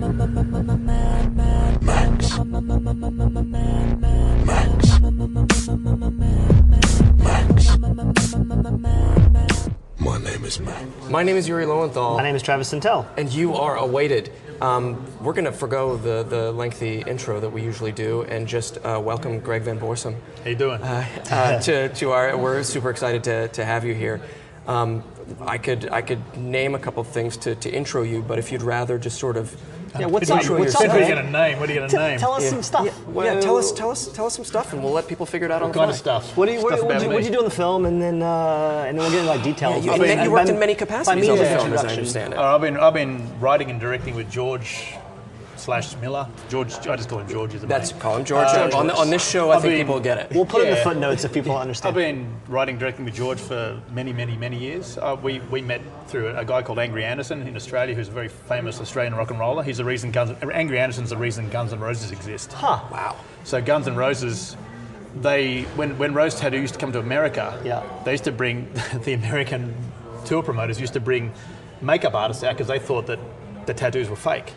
My name is Mac. My name is Yuri Lowenthal. My name is Travis Santel. and you are awaited. Um, we're going to forego the, the lengthy intro that we usually do and just uh, welcome Greg Van Borssum How you doing? uh, to, to our. We're super excited to, to have you here. Um, I could I could name a couple of things to, to intro you, but if you'd rather just sort of Yeah, what's What up? are you- What's what up, are you man? going to name? What are you going to name? Tell us Yeah. some stuff. yeah, tell us tell us tell us some stuff, and we'll let people figure it out on what the kind of stuff? What do you what, Stuff what, you, me. what did you do in the film, and then uh, and then we'll get into like details. you- I and mean, you I- worked in many by capacities means on the film, as I understand it. Uh, I've been I've been writing and directing with George slash Miller. George, I just call him George. Is the That's main. call him George. Uh, on, on this show, I I've think been- people get it. We'll put it in the footnotes if people understand. I've been writing directing with George for many, many, many years. Uh, we, we met through a guy called Angry Anderson in Australia, who's a very famous Australian rock and roller. He's the reason Guns. Angry Anderson's the reason Guns N' Roses exist. huh? wow. So Guns N' Roses, they when when Rose Tattoo used to come to America, Yeah. they used to bring the American tour promoters used to bring makeup artists out because they thought that the tattoos were fake.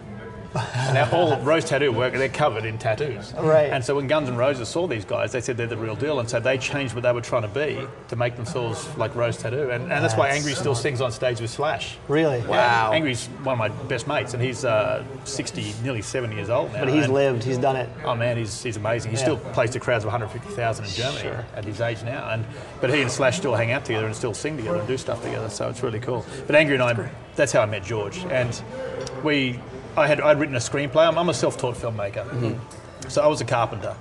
And our whole Rose Tattoo work, they're covered in tattoos. Right. And so when Guns N' Roses saw these guys, they said they're the real deal, and so they changed what they were trying to be to make themselves like Rose Tattoo, and, and that's why That's Angry still sings on stage with Slash. Really? Wow. Angry's one of my best mates, and he's uh, 60, nearly 70 years old now. But he's and- lived. He's done it. Oh man, he's, he's amazing. He Yeah. still plays to crowds of 150,000 in Germany Sure. at his age now. And but he and Slash still hang out together and still sing together and do stuff together. So it's really cool. But Angry and I, that's how I met George. And we, I had I'd written a screenplay. I'm, I'm a self-taught filmmaker, so I was a carpenter.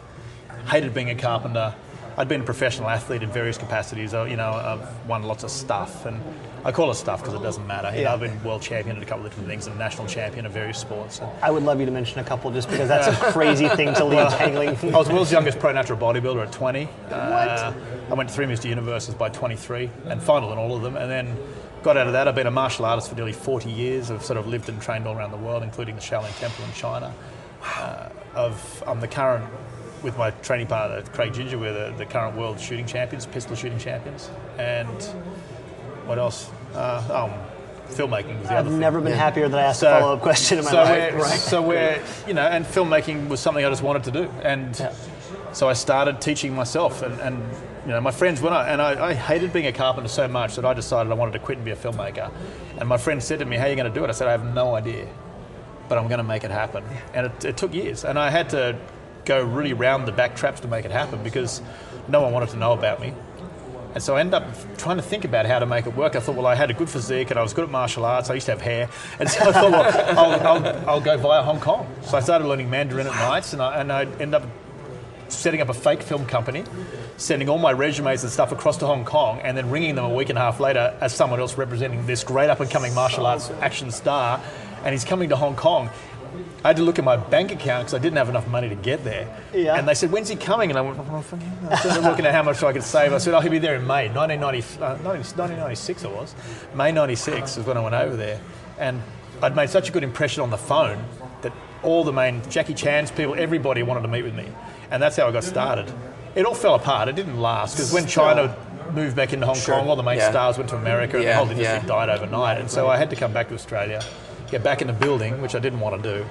Hated being a carpenter. I'd been a professional athlete in various capacities. I, you know, I've won lots of stuff, and I call it stuff because it doesn't matter. You know, I've been world champion at a couple of different things and national champion of various sports. And I would love you to mention a couple, just because that's a crazy thing to leave hanging. I was the world's youngest pro natural bodybuilder at 20. Uh, I went to three Mr. Universes by 23 and final in all of them. And then got out of that. I've been a martial artist for nearly 40 years. I've sort of lived and trained all around the world, including the Shaolin Temple in China. Uh, of, I'm the current, with my training partner, Craig Ginger, we're the, the current world shooting champions, pistol shooting champions. And what else? Uh, um, filmmaking was the I've other thing. never been happier that I asked So- a follow-up question in my so life. We're, So we're, you know, and filmmaking was something I just wanted to do, and Yeah. so I started teaching myself, and, and you know, my friends when I and I, I hated being a carpenter so much that I decided I wanted to quit and be a filmmaker, and my friend said to me, "How are you going to do it?" I said, "I have no idea, but I'm going to make it happen," and it, it took years, and I had to go really round the back traps to make it happen because no one wanted to know about me. And so I ended up trying to think about how to make it work. I thought, well, I had a good physique and I was good at martial arts. I used to have hair. And so I thought, well, I'll, I'll, I'll go via Hong Kong. So I started learning Mandarin at nights and I, and I ended up setting up a fake film company, sending all my resumes and stuff across to Hong Kong, and then ringing them a week and a half later as someone else representing this great up and coming martial arts action star. And he's coming to Hong Kong. I had to look at my bank account because I didn't have enough money to get there. Yeah. And they said, "When's he coming?" And I went, oh. I started looking at how much I could save. I said, "Oh, he'll be there in May, 1990, uh, 1996 it was. May 96 is when I went over there, and I'd made such a good impression on the phone that all the main Jackie Chan's people, everybody wanted to meet with me, and that's how I got started. It all fell apart. It didn't last because when China moved back into Hong Sure. Kong, all the main Yeah. stars went to America, and the whole industry yeah. died overnight. And so I had to come back to Australia, get back in the building, which I didn't want to do.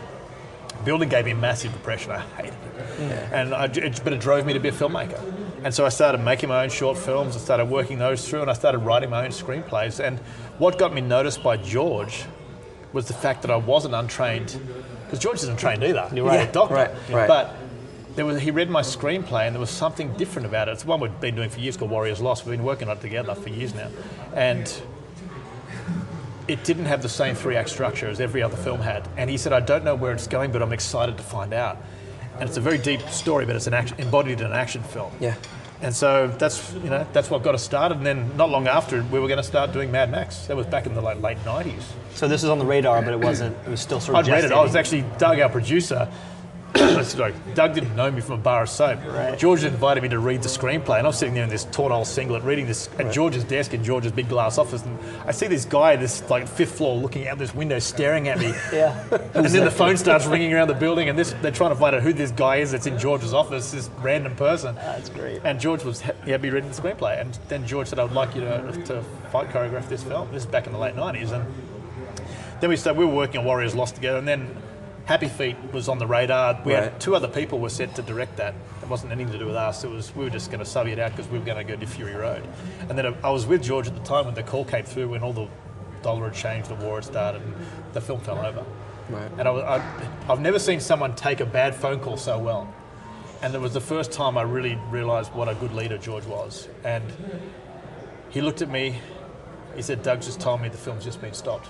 Building gave me a massive depression. I hated it. And I, it, but it drove me to be a filmmaker. And so I started making my own short films. I started working those through, and I started writing my own screenplays. And what got me noticed by George was the fact that I wasn't untrained, because George isn't trained either. You're right. a doctor. Right, right. But there was, he read my screenplay, and there was something different about it. It's one we've been doing for years called Warriors Lost. We've been working on it together for years now. And it didn't have the same three act structure as every other film had. And he said, I don't know where it's going, but I'm excited to find out. And it's a very deep story, but it's an action, embodied in an action film. Yeah. And so that's you know that's what got us started. And then not long after, we were going to start doing Mad Max. That was back in the late, late 90s. So this was on the radar, but it wasn't. It was still sort of. I'd read it. I was actually Doug, our producer. Sorry, Doug didn't know me from a bar of soap. Right. George invited me to read the screenplay, and I'm sitting there in this torn old singlet reading this at George's desk in George's big glass office, and I see this guy, this like fifth floor, looking out this window, staring at me. Yeah. and then the phone starts ringing around the building, and this they're trying to find out who this guy is that's in George's office, this random person. Ah, that's great. And George was he had me reading the screenplay, and then George said, "I'd like you to, to fight choreograph this film." This is back in the late '90s, and then we started. We were working on Warriors Lost together, and then Happy Feet was on the radar. We Right. had two other people were set to direct that. It wasn't anything to do with us. It was we were just going to sub it out because we were going to go to Fury Road. And then uh, I was with George at the time when the call came through when all the dollar had changed, the war had started, and the film fell over. Right. And I, was- I, I've never seen someone take a bad phone call so well. And it was the first time I really realised what a good leader George was. And he looked at me. He said, "Doug just told me the film's just been stopped."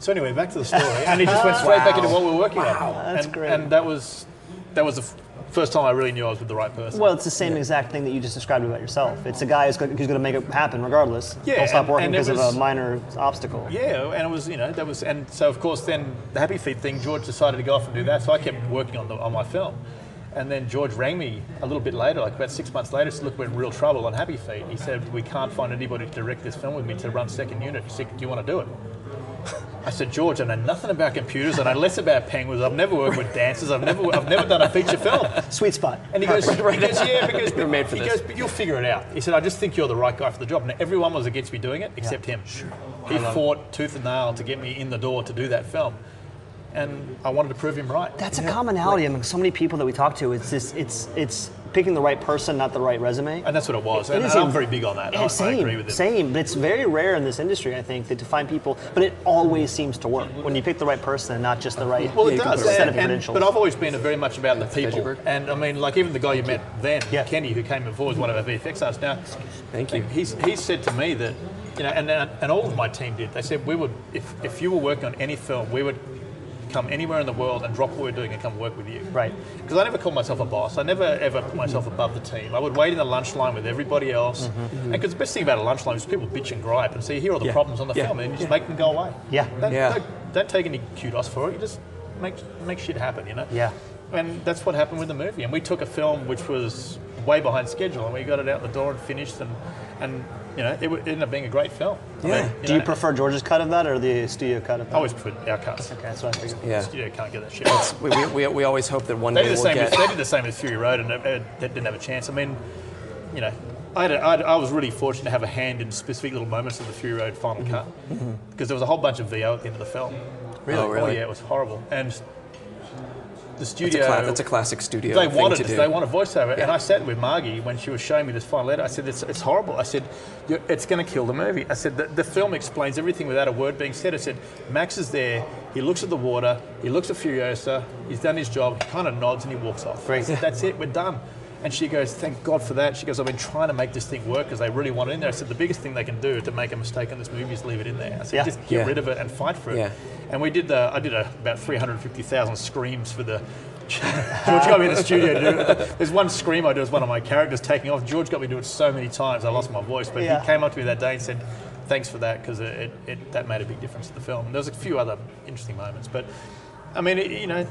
So anyway, back to the story, and he just went straight back into what we were working on. That's and, great. And that was that was the f- first time I really knew I was with the right person. Well, it's the same exact thing that you just described about yourself. It's a guy who's going to make it happen regardless. Yeah, He'll stop working because of a minor obstacle. Yeah, and it was you know that was and so of course then the Happy Feet thing, George decided to go off and do that, so I kept working on the, on my film, and then George rang me a little bit later, like about six months later, said, "Look, we're in real trouble on Happy Feet." He said, "We can't find anybody to direct this film with me to run second unit. He said, Do you want to do it?" I said, George, I know nothing about computers. I know less about penguins. I've never worked with dancers. I've never, I've never done a feature film. Sweet spot. And he goes, he goes yeah, because You're made for he this. goes, but you'll figure it out. He said, I just think you're the right guy for the job. Now, everyone was against me doing it except him. Sure. He fought tooth and nail to get me in the door to do that film. And I wanted to prove him right. That's a commonality among so many people that we talk to. It's this. It's it's picking the right person, not the right resume. and that's what it was. It and is and I'm very big on that. Yeah, I, same, I agree with him. same. But it's very rare in this industry, I think, that to find people. But it always seems to work when you pick the right person and not just the right Well, Yeah, it does. put set And, of and- credentials. but I've always been very much about the people. And I mean, like even the guy you met then, Yeah. Kenny, who came before, was one of our VFX artists. Now, Thank you. He's, he said to me that, you know, and, and all of my team did. They said we would, if, if you were working on any film, we would come anywhere in the world and drop what we're doing and come work with you. Right. Because I never called myself a boss. I never ever put myself above the team. I would wait in the lunch line with everybody else. Mm-hmm. And mm-hmm. because the best thing about a lunch line is people bitch and gripe and say, here are the Yeah. problems on the Yeah. film, and you just make them go away. Yeah. Don't, Yeah. don't, don't take any kudos for it. You just make make shit happen. You know. Yeah. And that's what happened with the movie. And we took a film which was way behind schedule, and we got it out the door and finished, and and you know it, w- it ended up being a great film. I Yeah. mean, Do you prefer George's cut of that or the studio cut of that? I always prefer our cuts. Okay, that's what I figured. Yeah. Studio can't get that shit. We, we, we, we always hope that one They day did the we'll same. get. With, they did the same as Fury Road, and it, it, it didn't have a chance. I mean, you know, I, had a, I, had- I was really fortunate to have a hand in specific little moments of the Fury Road final mm-hmm. cut mm-hmm. because there was a whole bunch of VO at the end of the film. Really? Oh, oh really? yeah, it was horrible. And the That's a, studio. cla- that's a classic studio they thing wanted to do. they wanted voiceover, and I sat with Margie when she was showing me this final letter. I said, "It's, it's horrible." I said, "It's going to kill the movie." I said, the, "The film explains everything without a word being said." I said, "Max is there. He looks at the water. He looks at Furiosa. He's done his job. He kind of nods and he walks off." Great. said, "That's it. We're done." And she goes, "Thank God for that." She goes, "I've been trying to make this thing work because they really want it in there." I said, "The biggest thing they can do to make a mistake in this movie is leave it in there." I said, Yeah. "Just get Yeah. rid of it and fight for it." Yeah. And we did the. I did a, about 350,000 screams for the. George got me in the studio to do it. There's one scream I do as one of my characters taking off. George got me to do it so many times I lost my voice. But Yeah. he came up to me that day and said, "Thanks for that because it, it, it, that made a big difference to the film." There was a few other interesting moments, but I mean, it, you know,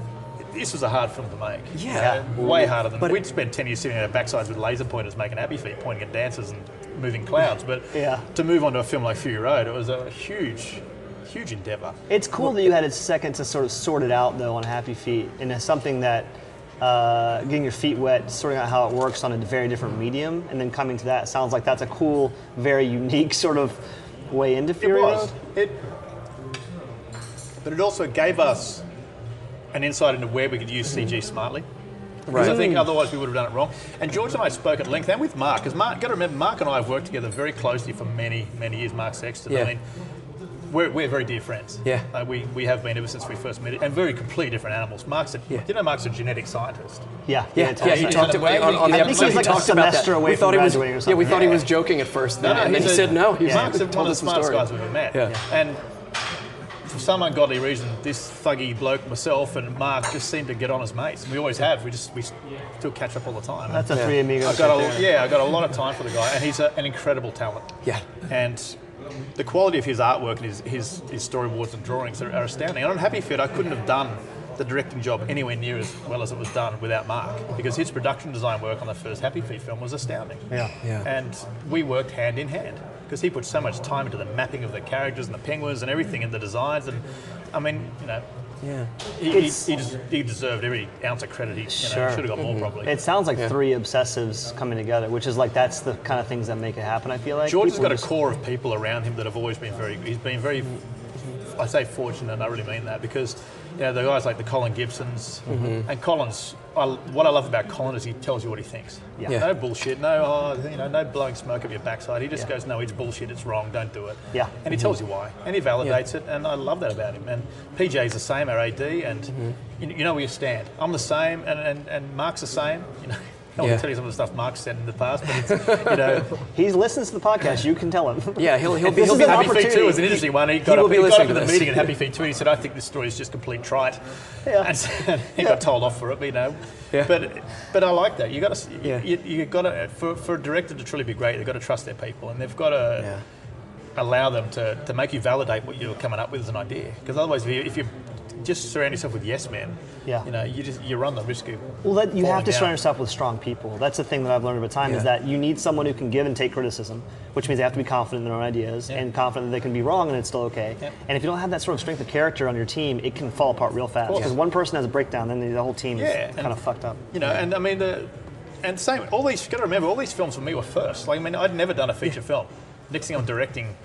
this was a hard film to make. Yeah. You know, way harder than But- we'd spent 10 years sitting on our backsides with laser pointers making happy feet, pointing at dancers and moving clouds. But Yeah. to move on to a film like Fury Road, it was a huge, huge endeavour. It's cool that you had a second to sort of sort it out though on Happy Feet, and it's something that uh, getting your feet wet, sorting out how it works on a very different medium, and then coming to that sounds like that's a cool, very unique sort of way into It Fury was. Road. It, but it also gave us an insight into where we could use CG smartly. Because I think otherwise we would have done it wrong. And George and I spoke at length, and with Mark, because Mark, got to remember, Mark and I have worked together very closely for many, many years. Mark Sexton. Yeah. I mean, we're, we're very dear friends. Yeah. Uh, we, we have been ever since we first met, and very completely different animals. Mark's a, Yeah. you know, Mark's a genetic scientist. Yeah, Yeah, it's yeah, he talked an about on, on the I episode. he's He like a talked about that. semester away we from thought he was, graduating or yeah, we something. thought he was joking at first, then, and then he said no. He was Mark's like, one of us the smartest guys we've ever met. Yeah. And for some ungodly reason, this thuggy bloke, myself, and Mark just seem to get on as mates. We always have. We just we still catch up all the time. That's a Yeah. three amigos. I've got a, yeah, I've got a lot of time for the guy, and he's a, an incredible talent. Yeah. And the quality of his artwork and his, his, his storyboards and drawings are, are astounding. And on Happy Feet, I couldn't have done the directing job anywhere near as well as it was done without Mark, because his production design work on the first Happy Feet film was astounding. Yeah. Yeah. And we worked hand in hand because he put so much time into the mapping of the characters and the penguins and everything and the designs. And I mean, you know, Yeah. he, he, he, des- he deserved every ounce of credit. He you Sure. know, should have got more mm-hmm. probably. It sounds like Yeah. three obsessives coming together, which is like that's the kind of things that make it happen. I feel like George has People got a core of people around him that have always been very. He's been very I say fortunate, and I really mean that because you know the guys like the Colin Gibsons Mm-hmm. and Collins. I, what I love about Colin is he tells you what he thinks. Yeah. Yeah. No bullshit. No, oh, you know, no blowing smoke up your backside. He just Yeah. goes, no, it's bullshit. It's wrong. Don't do it. Yeah. And he tells you why, and he validates it, and I love that about him. And PJ's the same, our AD, and Mm-hmm. you, you know where you stand. I'm the same, and, and, and Mark's the same. You know. I want Yeah. to tell you some of the stuff Mark said in the past, but it's, you know, He listens to the podcast. You can tell him. Yeah, he'll he'll be he'll be an Happy Feet 2 was an interesting one. He got, will up, be he got listening up to the this. meeting at Happy Feet 2. He said, I think this story is just complete trite. Yeah. And so, he got told off for it, but, you know. Yeah. But but I like that. You got to Yeah. you, you got to for, for a director to truly be great, they've got to trust their people, and they've got to Yeah. allow them to, to make you validate what you're coming up with as an idea. Because otherwise, if you, if you just surround yourself with yes men, Yeah. you know, you just you run the risk of Well, that, you have to down. surround yourself with strong people. That's the thing that I've learned over time is that you need someone who can give and take criticism, which means they have to be confident in their own ideas Yeah. and confident that they can be wrong and it's still okay. Yeah. And if you don't have that sort of strength of character on your team, it can fall apart real fast. Because one person has a breakdown, then the whole team Yeah, is and- kind of fucked up. You know, and I mean the, and same. All these, you got to remember, all these films for me were first. Like I mean, I'd never done a feature film. Next thing I'm directing,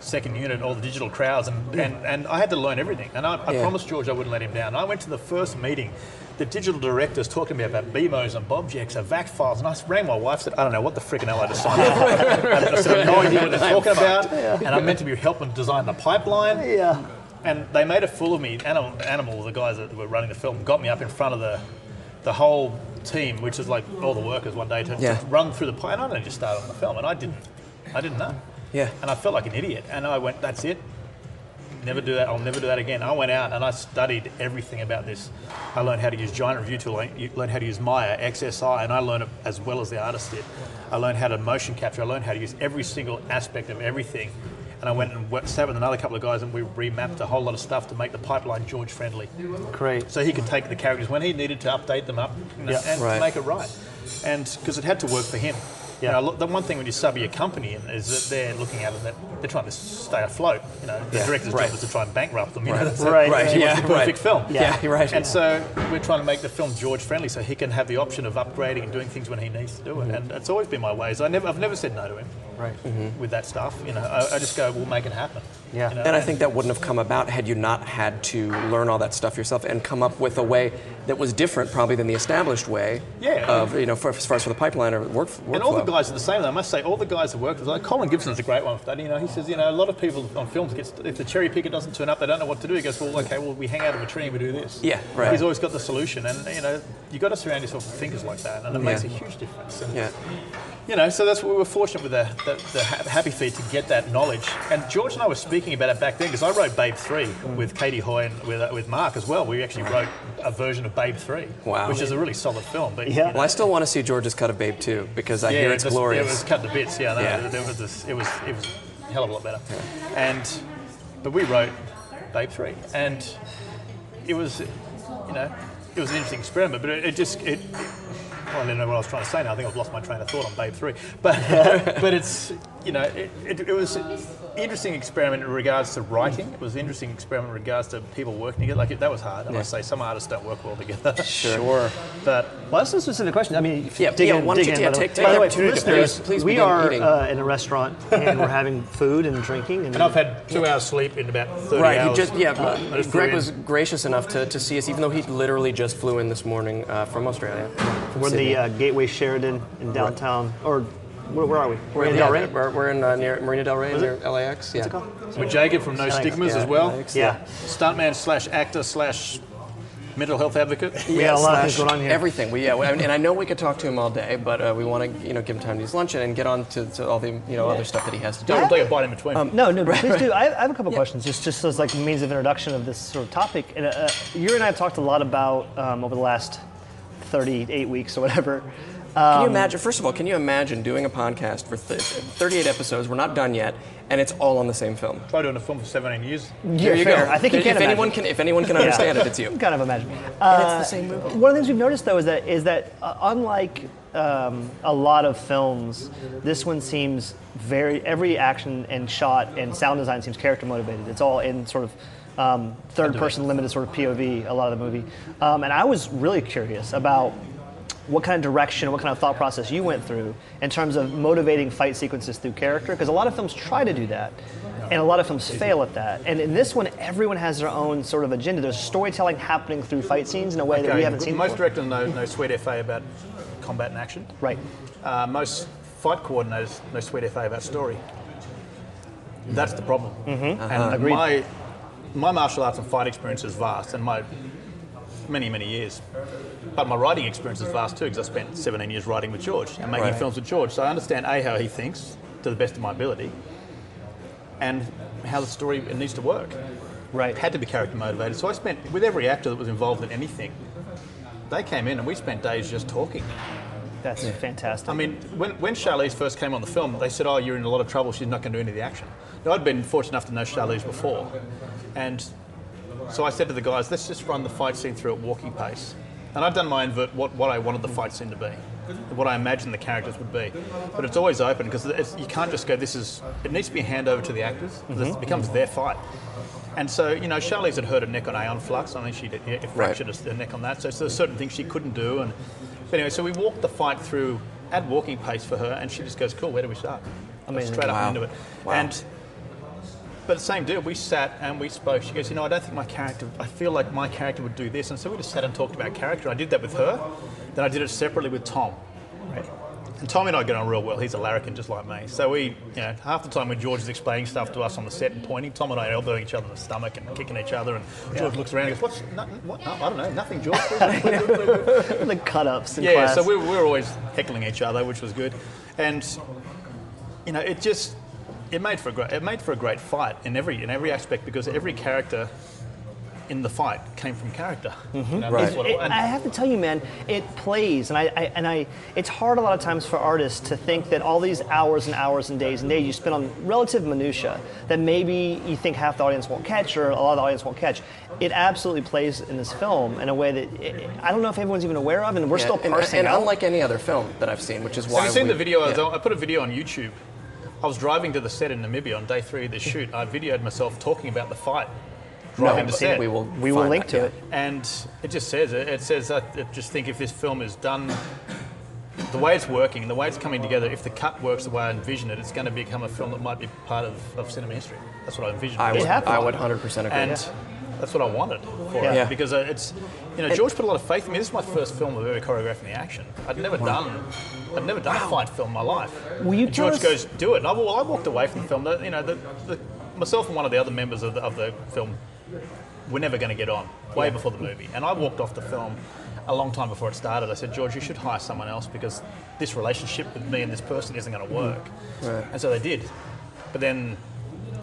second unit, all the digital crowds, and and, and I had to learn everything. And I, I Yeah. promised George I wouldn't let him down. I went to the first meeting. The digital directors talking to me about BMOs and Bobjects and VAC files, and I rang my wife. and Said, "I don't know what the freaking hell I just signed up for." I said, no idea what they're talking about," and I'm meant to be helping design the pipeline. Yeah. And they made a fool of me. Animal, Animal, the guys that were running the film, got me up in front of the the whole team, which is like all the workers one day, to, Yeah. to run through the pipeline. And I just started on the film, and I didn't, I didn't know. Yeah. And I felt like an idiot. And I went, "That's it. Never do that. I'll never do that again." I went out and I studied everything about this. I learned how to use Giant Review Tool. I learned how to use Maya, XSI, and I learned it as well as the artist did. I learned how to motion capture. I learned how to use every single aspect of everything. And I went and went- sat with another couple of guys, and we remapped a whole lot of stuff to make the pipeline George friendly Great. so he could take the characters when he needed to update them up you know, Yeah. and Right. make it right. And because it had to work for him. Yeah. You know, the one thing when you sub your company in is that they're looking at it that they're trying to stay afloat. You know, the Yeah, director's right. job is to try and bankrupt them. You know, Right. that's Right, it. right, He yeah, wants the perfect film. Yeah. Yeah, right. And so we're trying to make the film George friendly, so he can have the option of upgrading and doing things when he needs to do it. Mm-hmm. And it's always been my ways. I never, I've never said no to him Right. Mm-hmm. with that stuff. You know, I, I just go, we'll make it happen. Yeah. You know, And I think that wouldn't have come about had you not had to learn all that stuff yourself and come up with a way that was different, probably, than the established way. Yeah. Of you know, for, as far as for the pipeline or work. Workflow. And all the guys are the same. Though. I must say, all the guys that work with, like Colin Gibson's a great one for that. You know, he says, you know, a lot of people on films get if the cherry picker doesn't turn up, they don't know what to do. He goes, well, okay, well, we hang out of a tree and we do this. Yeah, right. He's always got the solution, and you know, you got to surround yourself with thinkers like that, and it makes a huge difference. And, Yeah. You know, so that's what we were fortunate with the, the, the Happy Feet to get that knowledge. And George and I were speaking about it back then because I wrote Babe 3 with Katie Hoy and with, uh, with Mark as well. We actually wrote a version of Babe 3, Wow. which is a really solid film. But, Yeah. you know, Well, I still want to see George's cut of Babe 2 because I hear it's this- glorious. It was cut to bits. Yeah, no, Yeah. There was this, it was it was a hell of a lot better. And but we wrote Babe Three, and it was you know it was an interesting experiment, but it, it just it. Well, I don't know what I was trying to say now. I think I've lost my train of thought on Babe 3. But, but it's, you know, it, it, it was an interesting experiment in regards to writing. It was an interesting experiment in regards to people working together. Like, it, that was hard. I Yeah. say some artists don't work well together. Sure. But Well, that's a specific question. I mean, if you Yeah, dig yeah, in, why don't dig you- in, yeah, by the way. take- take By the the way, to listeners, please- please we are uh, in a restaurant and we're having food and drinking. And, and I've had two hours sleep in about 30 Right, hours. he just yeah. but I just Greg was gracious enough to, to see us, even though he literally just flew in this morning uh, from Australia. From we're in Sydney. the uh, Gateway Sheraton in downtown, or where, where are we? We're in yeah, Del Rey? We're, we're in uh, near Marina Del Rey near? LAX. Yeah. What's it called? With Jacob from No LAX, Stigmas yeah, as well. LAX, Yeah. Stuntman slash actor slash mental health advocate. We got a lot of things slash going on here. Everything. We, yeah, we- and I know we could talk to him all day, but uh, we want to, you know, give him time to use lunch and, and get on to, to all the, you know, other stuff that he has to do. Don't take a bite in between. No, no, please do. I, I have a couple questions, just just as like means of introduction of this sort of topic. And uh, you and I have talked a lot about um, over the last 38 weeks or whatever. Can you imagine? First of all, can you imagine doing a podcast for th- 38 episodes? We're not done yet, and it's all on the same film. Try doing a film for 17 years. There you fair. go. I think you if can anyone imagine. can, if anyone can understand it, it's you. kind of imagine. And it's Uh, the same movie. one of the things we've noticed though is that is that uh, unlike um, a lot of films, this one seems very every action and shot and sound design seems character motivated. It's all in sort of um, third person limited sort of POV. A lot of the movie, um, and I was really curious about what kind of direction, what kind of thought process you went through in terms of motivating fight sequences through character. Because a lot of films try to do that, and a lot of films fail at that. And in this one, everyone has their own sort of agenda. There's storytelling happening through fight scenes in a way that we haven't seen most before. directors know, know sweet FA about combat and action. Right. Uh, most fight coordinators know sweet FA about story. That's the problem. Mm-hmm. And Agreed. my my martial arts and fight experience is vast, and my many many years. But my writing experience is vast too, because I spent 17 years writing with George and making Right. films with George. So I understand a how he thinks to the best of my ability, and how the story it needs to work. Right. It had to be character motivated. So I spent with every actor that was involved in anything. They came in and we spent days just talking. That's fantastic. I mean, when, when Charlize first came on the film, they said, "Oh, you're in a lot of trouble. She's not going to do any of the action." Now, I'd been fortunate enough to know Charlize before, and so I said to the guys, "Let's just run the fight scene through at walking pace." And I've done my invert what, what I wanted the fight scene to be, what I imagined the characters would be. But it's always open because you can't just go. This is. It needs to be a handover to the actors. 'cause It mm-hmm. becomes their fight. And so, you know, Charlize had hurt her neck on Aeon Flux. I think she did, yeah, fractured her neck on that. So, so there's certain things she couldn't do. And anyway, so we walked the fight through at walking pace for her, and she just goes, "Cool, where do we start?" Amazing. Straight up Wow. into it. Wow. And but the same deal. We sat and we spoke. She goes, "You know, I don't think my character. I feel like my character would do this." And so we just sat and talked about character. I did that with her. Then I did it separately with Tom. right. And Tommy and I get on real well. He's a larrikin just like me. So we, you know, half the time when George is explaining stuff to us on the set and pointing, Tom and I are elbowing each other in the stomach and kicking each other. And George looks around and goes, "What's? No, what? No, I don't know. Nothing, George." the cut ups in yeah. class. So we, we were always heckling each other, which was good. And you know, it just it made for a great it made for a great fight in every in every aspect because every character in the fight came from character. Mm-hmm. You know, Right. it- It- and- I have to tell you, man, it plays, and I, I and I. It's hard a lot of times for artists to think that all these hours and hours and days and days you spend on relative minutia that maybe you think half the audience won't catch or a lot of the audience won't catch. It absolutely plays in this film in a way that it, I don't know if everyone's even aware of, and we're Yeah, still and, parsing and out. unlike any other film that I've seen, which is why Have you seen we- the video? yeah. I put a video on YouTube. I was driving to the set in Namibia on day three of the shoot. I videoed myself talking about the fight. No, to set. we will we will link that, to yeah. it. And it just says it. It says that it just think if this film is done the way it's working, the way it's coming together, if the cut works the way I envision it, it's going to become a film that might be part of, of cinema history. That's what I envisioned. I It would, happened. I would 100% agree. and that's what I wanted for Yeah. it Yeah. because uh, it's you know George put a lot of faith in me. This is my first film of ever choreographing the action. I'd never done I'd never done a fight film in my life. Will you and George us- goes, do it. And I, well, I walked away from the film. You know, the, the, myself and one of the other members of the, of the film were never going to get on way before the movie, and I walked off the film. A long time before it started, I said, George, you should hire someone else because this relationship with me and this person isn't going to work. Right. And so they did. But then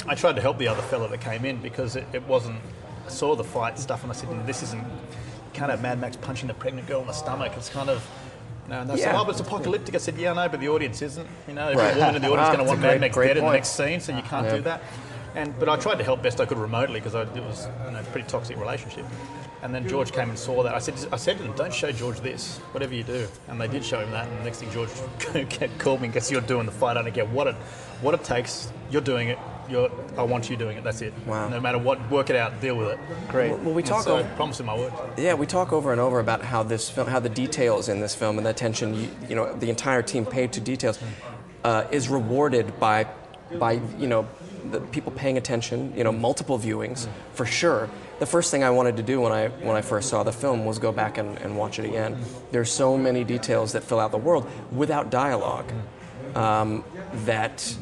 I tried to help the other fella that came in because it, it wasn't. I saw the fight stuff and I said, this isn't. Can't have Mad Max punching the pregnant girl in the stomach. It's kind of. You know, and they said, oh, but it's apocalyptic. I said, yeah, I know, but the audience isn't. You know, every Right. woman in the audience is going to want a Mad Max dead in the next scene, so you can't Yeah. do that. And but I tried to help best I could remotely because it was you know, a pretty toxic relationship. And then George came and saw that. I said, I said to them, don't show George this, whatever you do. And they did show him that. And the next thing George called me and goes, you're doing the fight. I don't care what it, what it takes. You're doing it. You're, I want you doing it. That's it. Wow. No matter what, work it out. Deal with it. Great. Well, we talk so, over, promise him my word. yeah, we talk over and over about how this film, how the details in this film and the attention, you, you know, the entire team paid to details, uh, is rewarded by, by you know, the people paying attention. You know, multiple viewings for sure. The first thing I wanted to do when I when I first saw the film was go back and, and watch it again. There's so many details that fill out the world without dialogue um, that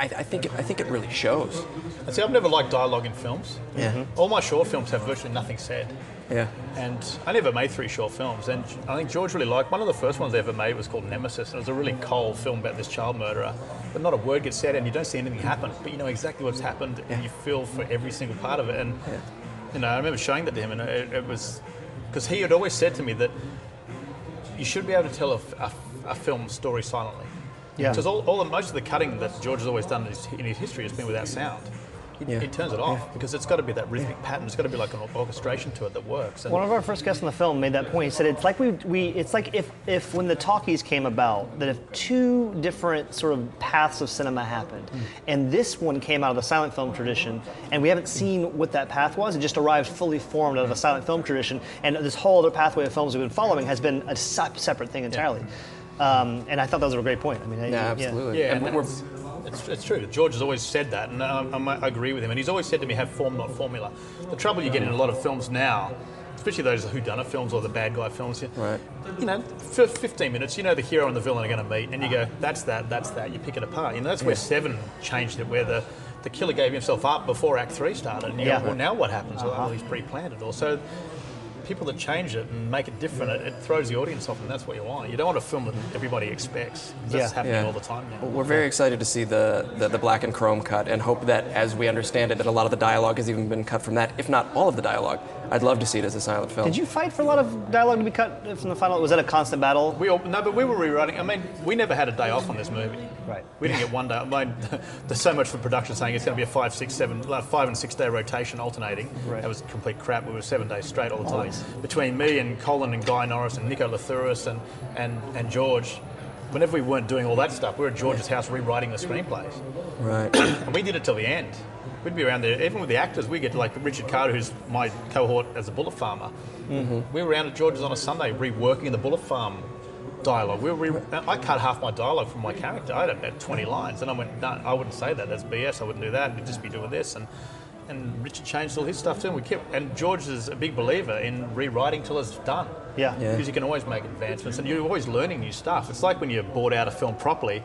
I, I think it, I think it really shows. And see, I've never liked dialogue in films. Yeah. Mm-hmm. All my short films have virtually nothing said. Yeah. And I never made three short films. And I think George really liked one of the first ones I ever made was called Nemesis. And it was a really cold film about this child murderer. But not a word gets said and you don't see anything happen. But you know exactly what's happened and you feel for every single part of it. And, you know, I remember showing that to him and it, it was because he had always said to me that you should be able to tell a, a, a film story silently. Yeah. Because all, all the, most of the cutting that George has always done in his, in his history has been without sound. he, he turns it off because it's got to be that rhythmic pattern. It's got to be like an orchestration to it that works. And One of our first guests on the film made that point. He said it's like we, we it's like if, if when the talkies came about, that if two different sort of paths of cinema happened, Hmm. and this one came out of the silent film tradition, and we haven't seen what that path was, it just arrived fully formed out of a silent film tradition, and this whole other pathway of films we've been following has been a separate thing entirely. Um, and I thought that was a great point. I mean, I- Yeah, absolutely. Yeah, And and we're- it's, it's, it's true. George has always said that, and I, I, I agree with him. And he's always said to me, "Have form, not formula." The trouble you get in a lot of films now, especially those whodunit films or the bad guy films, you- Right. You know, for 15 minutes, you know the hero and the villain are going to meet, and you go, "That's that, that's that." You pick it apart. You know, that's where Seven changed it, where the the killer gave himself up before Act Three started, and you Yeah. go, "Well, now what happens?" Well, he's pre-planned it all. So people that change it and make it different, it, it throws the audience off, and that's what you want. You don't want a film that everybody expects. That's Yeah. happening Yeah. all the time now. We're very excited to see the, the, the black and chrome cut and hope that, as we understand it, that a lot of the dialogue has even been cut from that, if not all of the dialogue. I'd love to see it as a silent film. Did you fight for a lot of dialogue to be cut from the final? Was that a constant battle? We all, no, but we were rewriting. I mean, we never had a day off on this movie. Right. We didn't get one day. I mean, there's so much for production saying it's going to be a five, six, seven, like five and six day rotation alternating. Right. That was complete crap. We were seven days straight all the oh, time. Always. Between me and Colin and Guy Norris and Nico Lathouris and, and, and George, whenever we weren't doing all that stuff, we were at George's house rewriting the screenplays. Right. And we did it till the end. We'd be around there, even with the actors. We get to like Richard Carter, who's my cohort as a bullet farmer. Mm-hmm. We were around at George's on a Sunday reworking the bullet farm dialogue. We were re- I cut half my dialogue from my character. I had about 20 lines, and I went, no, I wouldn't say that. That's BS. I wouldn't do that. We'd just be doing this. And and Richard changed all his stuff too. And we kept. And George is a big believer in rewriting till it's done. Yeah. Yeah. Because you can always make advancements, and you're always learning new stuff. It's like when you board out a film properly.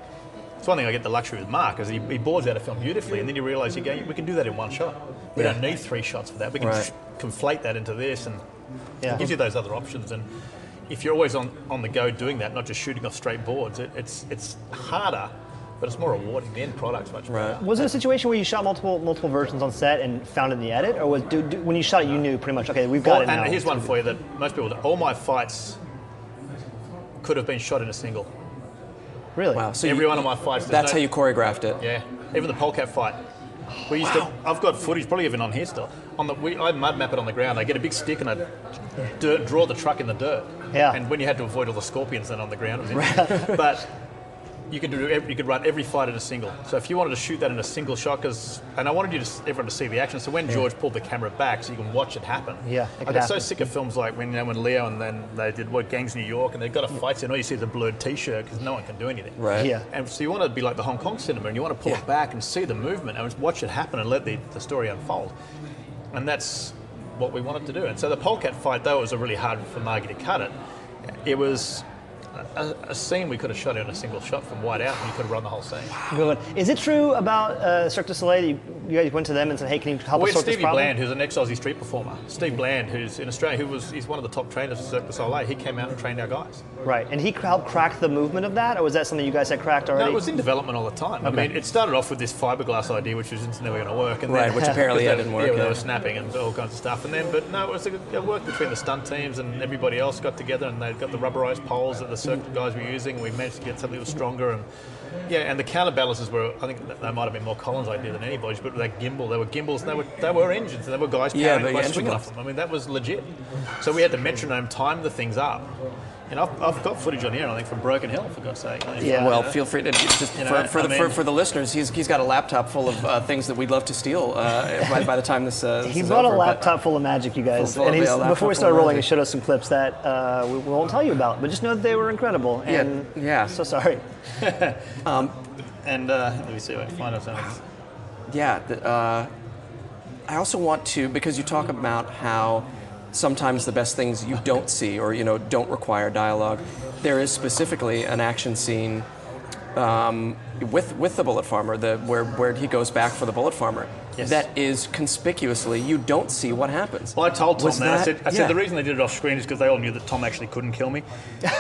It's one thing I get the luxury with Mark is he, he boards out a film beautifully, and then you realise you go, we can do that in one shot. We Yeah. don't need three shots for that. We can Right. conflate that into this, and Yeah. it gives you those other options. And if you're always on, on the go doing that, not just shooting off straight boards, it, it's it's harder, but it's more rewarding. The end product's much better. Right. Was it a situation where you shot multiple multiple versions on set and found it in the edit, or was do, do, when you shot it you knew pretty much okay we've got Well, it now? and here's one for you that most people. All my fights could have been shot in a single. Really? Wow. So Every you, one of my fights. That's no- how you choreographed it. Yeah, even the polecat fight. We used to. I've got footage, probably even on here still. On the, we, I mud map it on the ground. I get a big stick and I dirt, draw the truck in the dirt. Yeah. And when you had to avoid all the scorpions then on the ground, it was interesting. but you could do. every- You could run every fight in a single. So if you wanted to shoot that in a single shot, 'cause- and I wanted you to everyone to see the action. So when George pulled the camera back, so you can watch it happen. Yeah, it I could got so sick of films like when you know when Leo and then they did what Gangs New York and they got a fight scene. All you see is a blurred T-shirt because no one can do anything. Right. Yeah. And so you want to be like the Hong Kong cinema, and you want to pull Yeah. it back and see the movement and watch it happen and let the, the story unfold. And that's what we wanted to do. And so the polecat fight, though, it was a really hard for Margie to cut it. It was a, a scene we could have shot in a single shot from white out, and you could have run the whole scene. Good one. Is it true about uh, Cirque du Soleil? that You, you guys went to them and said, "Hey, can you help We us had sort this Stevie problem?" Bland, who's an ex-Aussie street performer. Steve Bland, who's in Australia, who was he's one of the top trainers for Cirque du Soleil. He came out and trained our guys. Right, and he helped crack the movement of that, or was that something you guys had cracked already? No, it was in development all the time. I mean, it started off with this fiberglass idea, which was just never going to work. And Right, then, which apparently because they- didn't work. Yeah, they were snapping and all kinds of stuff. And then, but no, it was a, a work between the stunt teams and everybody else got together, and they got the rubberized poles at the circuit guys were using. We managed to get something that was stronger, and yeah, and the counterbalances were. I think they might have been more Collins' idea than anybody's, but that gimbal, they were gimbals, and they were they were engines, and they were guys Yeah, powering the by engine swinging off them. I mean, that was legit. So we had to metronome time the things up. And I've, I've got footage on here, I think, from Broken Hill, for God's sake. Yeah. Well, feel free to just You for, know, for, I the, mean- for the listeners. He's, he's got a laptop full of uh, things that we'd love to steal uh, by, by the time this. Uh, this He is brought a over, but- laptop full of magic, you guys. Full- full and he's, yeah, a laptop before we full started of rolling, he showed us some clips that uh, we, we won't tell you about, but just know that they were incredible. Yeah, And yeah. So sorry. And uh, let me see if I can find out something. Yeah. th- Uh, I also want to because you talk about how sometimes the best things you don't see or you know don't require dialogue. There is specifically an action scene um, with with the bullet farmer, the where where he goes back for the bullet farmer. Yes. That is conspicuously you don't see what happens. Well, I told Tom Was that. I said, I yeah. said the reason they did it off screen is because they all knew that Tom actually couldn't kill me. Tom,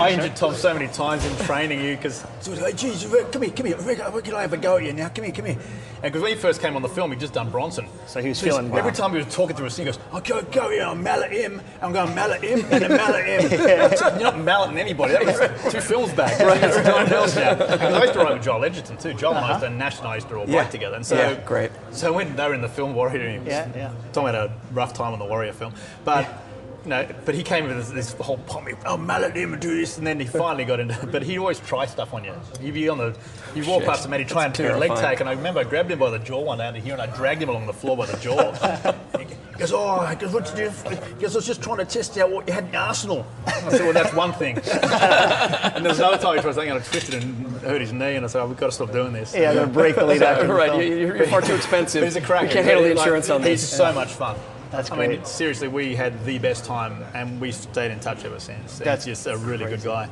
I injured Tom so many times in training you because so he's like, geez, Rick, come here, come here, Rick, where can I have a go at you now? Come here, come here. And because when he first came on the film, he'd just done Bronson. So he was he's- feeling- Every time he was talking through a scene, he goes, I'll go, go here, I'll mallet him, I'm going to mallet him, and then mallet him. You're not malleting anybody. That was two films back. Right. It's someone else now. I used to write with Joel Edgerton too. Joel and I used to nab Nash and I used to all Yeah. bike together. And so, Yeah, great. So when they were in the film Warrior, Yeah, yeah. Talking about a rough time on the Warrior film, but. You know, but he came with this, this whole pommy, oh, mallet him and do this, and then he finally got into. It. But he always try stuff on you. You'd be on the, you walk Shit. past him and he'd try and That's do a leg terrifying. take, and I remember I grabbed him by the jaw one down to here, and I dragged him along the floor by the jaw. he goes, oh, he goes, what you do? He goes, I was just trying to test out what you had in your arsenal. I said, well, that's one thing. and there's another time he tried something, and I twisted and hurt his knee, and I said, oh, we've got to stop doing this. Yeah, they're gonna break the lead after the right, you- you're, you're far too expensive. He's a crack. We can't handle the insurance on this. He's this. so much fun. That's great. I mean, seriously, we had the best time, and we stayed in touch ever since. That's He's just a really good guy.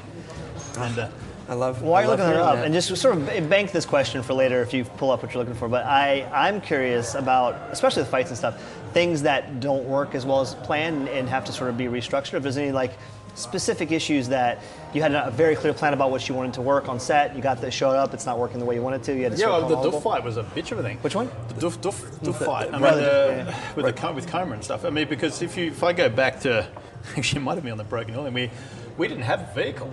And uh, I love. While I you're love looking it hearing up, that. and just sort of bank this question for later if you pull up what you're looking for. But I, I'm curious about, especially the fights and stuff, things that don't work as well as planned and have to sort of be restructured. If there's any like specific issues that you had a very clear plan about what you wanted to work on set, you got the showed up, it's not working the way you wanted to. You had to yeah, well, the Doof fight was a bitch of a thing. Which one? The Doof, Doof, Doof fight. I mean, Right, uh, yeah. with the with Coma and stuff. I mean, because if you if I go back to, actually, it might have been on the Broken Hill, thing, we we didn't have a vehicle.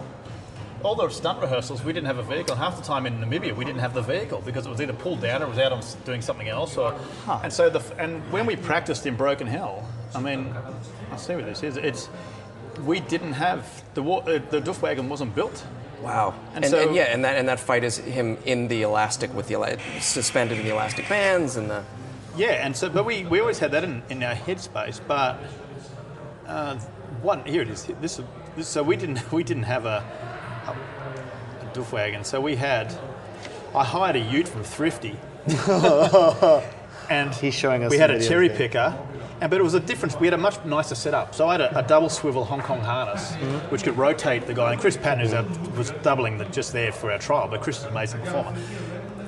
All the stunt rehearsals, we didn't have a vehicle. Half the time in Namibia, we didn't have the vehicle because it was either pulled down or it was out on doing something else. Or, and so the and when we practiced in Broken Hill, I mean, I'll see what this is. It's we didn't have the uh, the Doof wagon wasn't built. Wow. And And, so- and yeah, and that and that fight is him in the elastic with the suspended in the elastic bands and the. Yeah, and so but we, we always had that in, in our headspace. But uh, one here it is. This, this so we didn't we didn't have a, a, a wagon. So we had I hired a Ute from Thrifty, and He's showing us We had a cherry picker. And, but it was a difference. We had a much nicer setup. So I had a, a double swivel Hong Kong harness, Mm-hmm. which could rotate the guy. And Chris Patton, who's our, was doubling the, just there for our trial, but Chris is an amazing performer.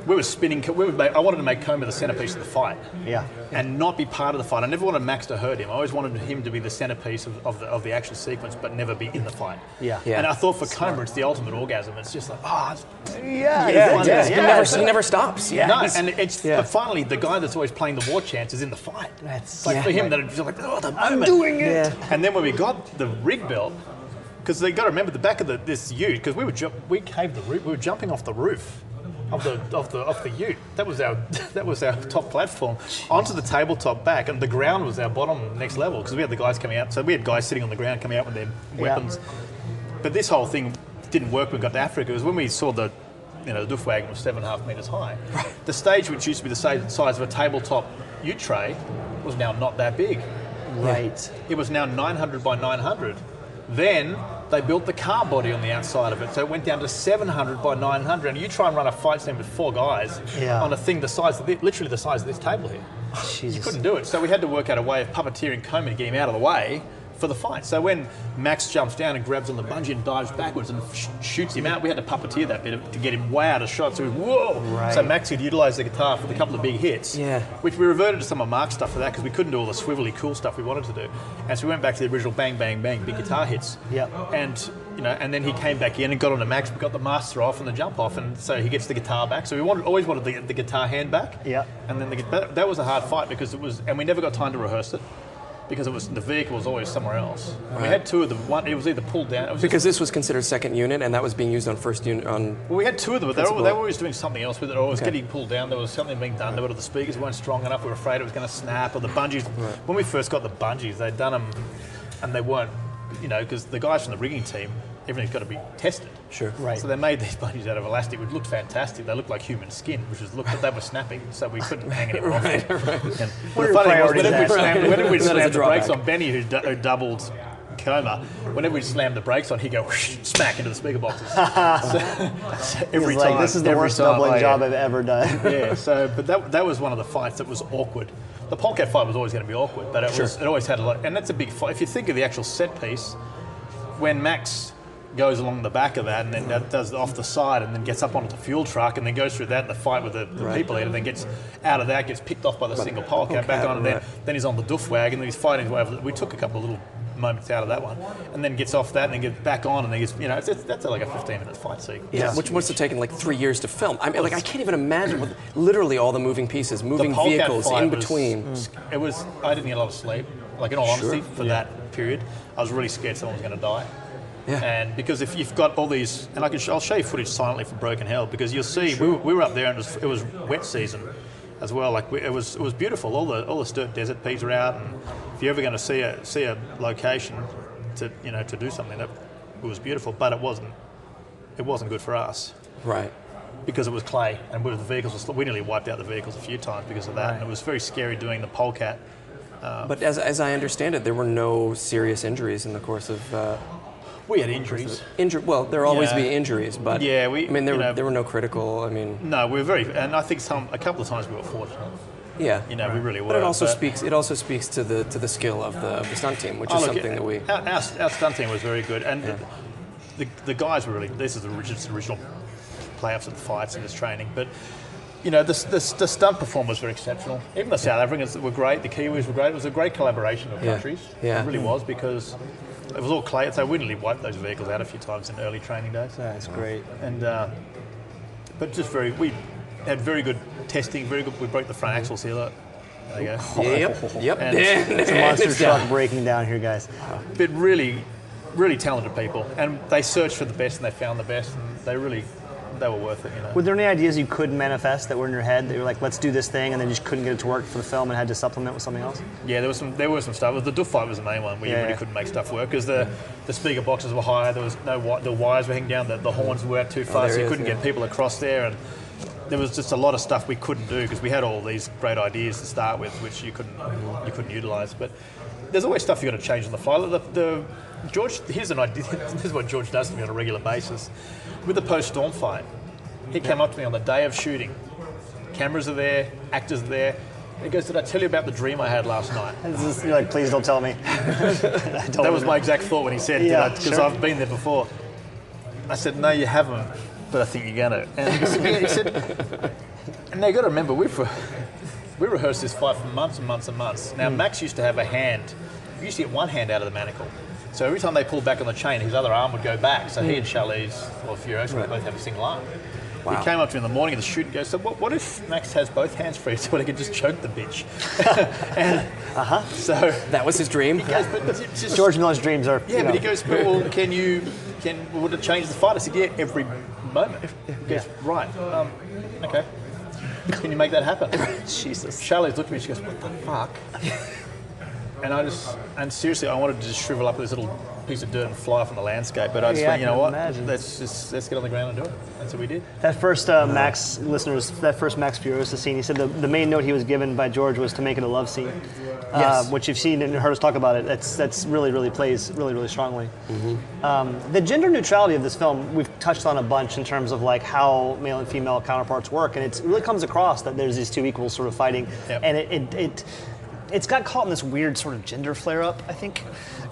We were spinning. We would make, I wanted to make Coma the centerpiece of the fight Yeah. and not be part of the fight. I never wanted Max to hurt him. I always wanted him to be the centerpiece of, of, the, of the action sequence, but never be in the fight. Yeah. Yeah. And I thought for Coma, it's the ultimate orgasm. It's just like, ah, it's Yeah, Yeah, yeah, yeah, he, yeah. never, he never stops. Yeah. no, and it's Yeah. but finally the guy that's always playing the war chance is in the fight. That's- like yeah. for him that it's like, oh, the I'm doing it. Yeah. And then when we got the rig belt, because they got to remember the back of the, this Ute, because we were ju- we caved the roof, we were jumping off the roof of the of the of the Ute. That was our that was our top platform onto the tabletop back, and the ground was our bottom next level because we had the guys coming out. So we had guys sitting on the ground coming out with their weapons. But this whole thing didn't work when we got to Africa. It was when we saw the you know, the Doof wagon was seven and a half metres high. The stage, which used to be the size of a tabletop ute tray, was now not that big. Right. It was now 900 by 900. Then they built the car body on the outside of it, so it went down to 700 by 900. And you try and run a fight scene with four guys Yeah. on a thing the size, of thi- literally the size of this table here. You couldn't do it. So we had to work out a way of puppeteering Coma to get him out of the way for the fight. So when Max jumps down and grabs on the bungee and dives backwards and sh- shoots him out, we had to puppeteer that bit to get him way out of shot. So we, whoa! Right. So Max could utilise the guitar for a couple of big hits. Yeah. Which we reverted to some of Mark's stuff for that because we couldn't do all the swivelly cool stuff we wanted to do. And so we went back to the original bang, bang, bang, big guitar hits. Yep. And you know, and then he came back in and got on Max, we got the master off and the jump off, and so he gets the guitar back. So we wanted, always wanted the, the guitar hand back. Yep. And then the, that, that was a hard fight because it was, and we never got time to rehearse it because it was the vehicle was always somewhere else. And we had two of them. One, it was either pulled down. It was just- Because this was considered second unit, and that was being used on first unit. On well, we had two of them, but they were, they were always doing something else with it. Or it was Okay. getting pulled down. There was something being done. There were the speakers weren't strong enough. We were afraid it was going to snap. Or the bungees. When we first got the bungees, they'd done them, and they weren't. You know, because the guys from the rigging team, everything's got to be tested. Sure. Right. So they made these bungees out of elastic, which looked fantastic. They looked like human skin, which was looked, but they were snapping, so we couldn't hang more off. right, right. And What the funny was, whenever we slammed, whenever we That is a slammed the brakes on Benny, who, du- who doubled coma, whenever we slammed the brakes on, he'd go whoosh, smack into the speaker boxes. so, so every time, this is the worst time, doubling job I've ever done. Yeah, so but that, that was one of the fights that was awkward. The Polecat fight was always going to be awkward, but it was it always had a lot, and that's a big fight. If you think of the actual set piece, when Max goes along the back of that and then that does off the side and then gets up onto the fuel truck and then goes through that in the fight with the, the people in and then gets out of that, gets picked off by the single pole polecat, back Polecat, on, and then, right. then he's on the doof wagon, and he's fighting his way over. the- We took a couple of little moments out of that one, and then gets off that and then gets back on and then gets, you know, it's, it's, that's like a 15 minute fight sequence. yeah, which must have taken like three years to film. I mean, like I can't even imagine what, literally all the moving pieces, moving vehicles fight in was- between. It was. I didn't get a lot of sleep. Like in all honesty, for that period, I was really scared someone was going to die. Yeah. And because if you've got all these, and I can, sh- I'll show you footage silently from Broken Hill because you'll see we, were, we were up there and it was, it was wet season as well. Like we, it was, it was beautiful. All the all the Sturt desert peas are out, and if you're ever going to see a see a location to you know to do something, that it was beautiful. But it wasn't it wasn't good for us Right. because it was clay and with the vehicles, we nearly wiped out the vehicles a few times because of that. And it was very scary doing the polecat. But as, as I understand it, there were no serious injuries in the course of uh, We had injuries. injury. Well, there will always Yeah. be injuries, but Yeah, we- I mean, there were, know- there were no critical. I mean, No, we were very, and I think some a couple of times we were fortunate. yeah. You know, we really were. But it also speaks. It also speaks to the to the skill of the, of the stunt team, which Oh, is look, something that we. Our, our, our stunt team was very good, and the, the guys were really. This is the original, original playoffs and fights and this training, but. You know, the, the, the stunt performers were exceptional. Even the South Africans were great. The Kiwis were great. It was a great collaboration of countries. Yeah. countries. Yeah. It really was because it was all clay. So we nearly wiped those vehicles out a few times in early training days. That's great. and uh, but just very we had very good testing, very good. We broke the front axle sealer. There you go. Yep. Yep. And- It's a monster It's down. truck breaking down here, guys. But really, really talented people, and they searched for the best and they found the best, and they really they were worth it. You know. Were there any ideas you could manifest that were in your head that you were like, let's do this thing, and then just couldn't get it to work for the film and had to supplement with something else? Yeah, there was some there was some stuff. The Doof fight was the main one where you really yeah. couldn't make stuff work because the the speaker boxes were higher. There was no the wires were hanging down. The, the horns were out too oh, far, there so you is, couldn't yeah. get people across there. And there was just a lot of stuff we couldn't do because we had all these great ideas to start with, which you couldn't you couldn't utilize. But there's always stuff you got to change on the fly. The, the George here's an idea. This is what George does to me on a regular basis. With the post storm fight, he came up to me on the day of shooting. Cameras are there, actors are there. He goes, "Did I tell you about the dream I had last night?" Is- you're like, please don't tell me. Don't That was my exact thought when he said, Yeah, because sure. I've been there before. I said, no, you haven't, but I think you're going to. And he said, yeah, he said, and now you got to remember, we've, we rehearsed this fight for months and months and months. Now, Hmm. Max used to have a hand, he used to get one hand out of the manacle. So every time they pulled back on the chain, his other arm would go back. So he and Charlize, or Furiosa, would both have a single arm. Wow. He came up to me in the morning of the shoot and goes, so what, what if Max has both hands free so that he could just choke the bitch? and, uh-huh. So That was his dream. goes, just, George Miller's dreams are. yeah, but he goes, but well, can you, can, would it change the fight? I said, yeah, every moment. He goes, right, um, okay. Can you make that happen? Jesus. Charlize looked at me, she goes, what the fuck? And I just, and seriously, I wanted to just shrivel up this little piece of dirt and fly off on the landscape. But I just Yeah, went, you know what? imagine. Let's just, let's get on the ground and do it. That's what we did. That first uh, Max listeners, that first Max Furiosa scene, he said the, the main note he was given by George was to make it a love scene, uh, Yes. which you've seen and heard us talk about it. That's that's really really plays really really strongly. Mm-hmm. Um, the gender neutrality of this film we've touched on a bunch in terms of like how male and female counterparts work, and it really comes across that there's these two equals sort of fighting, Yep. and it, it, it it's got caught in this weird sort of gender flare up. I think,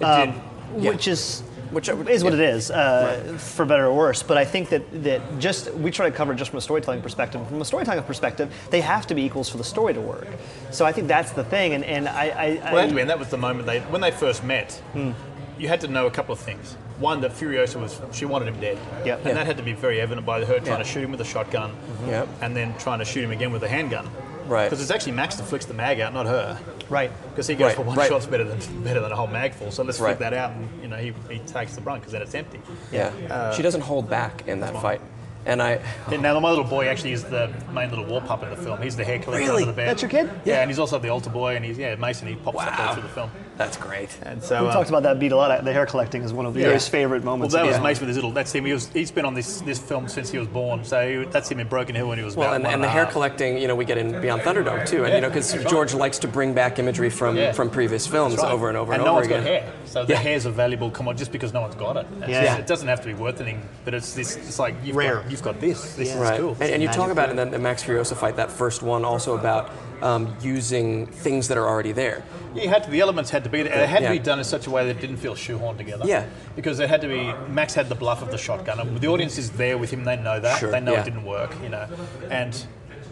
um. Yeah. which is Which would- is what yeah. it is, uh, for better or worse. But I think that that just we try to cover it just from a storytelling perspective. From a storytelling perspective, they have to be equals for the story to work. So I think that's the thing. And, and I, I, Well, it had to be, I and that was the moment they, when they first met, Hmm. you had to know a couple of things. One, that Furiosa was, she wanted him dead. Yep. And Yeah. that had to be very evident by her trying Yeah. to shoot him with a shotgun Yep. and then trying to shoot him again with a handgun. Right. Because it's actually Max that flicks the mag out, not her. right. Because he goes, Right, well, one right. shot's better than better than a whole mag full, so let's Right. flick that out, and you know he, he takes the brunt because then it's empty. Yeah. Uh, she doesn't hold back in that fight. And I, And now my little boy actually is the main little war puppet of the film. He's the hair collector Really? under the bed. That's your kid? Yeah, and he's also the altar boy, and he's yeah Mason. He pops up there Wow. through the film. That's great. And so We um, talked about that beat a lot. The hair collecting is one of Yeah. Gary's favorite Well, moments. that was the- Mason with his little. That's him. He was. He's been on this this film since he was born. So he, that's him in Broken Hill when he was Well, about and, one and the a hair collecting, you know, we get in Beyond Thunderdome too, and Yeah, you know, because that's right. George likes to bring back imagery from Yeah. from previous films That's right. over and over and, and no over one's again. got hair, so the Yeah. hair's a valuable commodity just because no one's got it. Yeah. just- it doesn't have to be worth anything, but it's this. It's like you've Rare. Got, you've got this. This is Right, cool. and, and you talk magic about in the, the Max Furiosa fight, that first one, also about um, using things that are already there. You had to, the elements had to be there. It had Yeah. to be done in such a way that it didn't feel shoehorned together. Yeah. Because it had to be. Max had the bluff of the shotgun. and The audience is there with him. They know that. Sure, They know yeah. it didn't work. You know, and.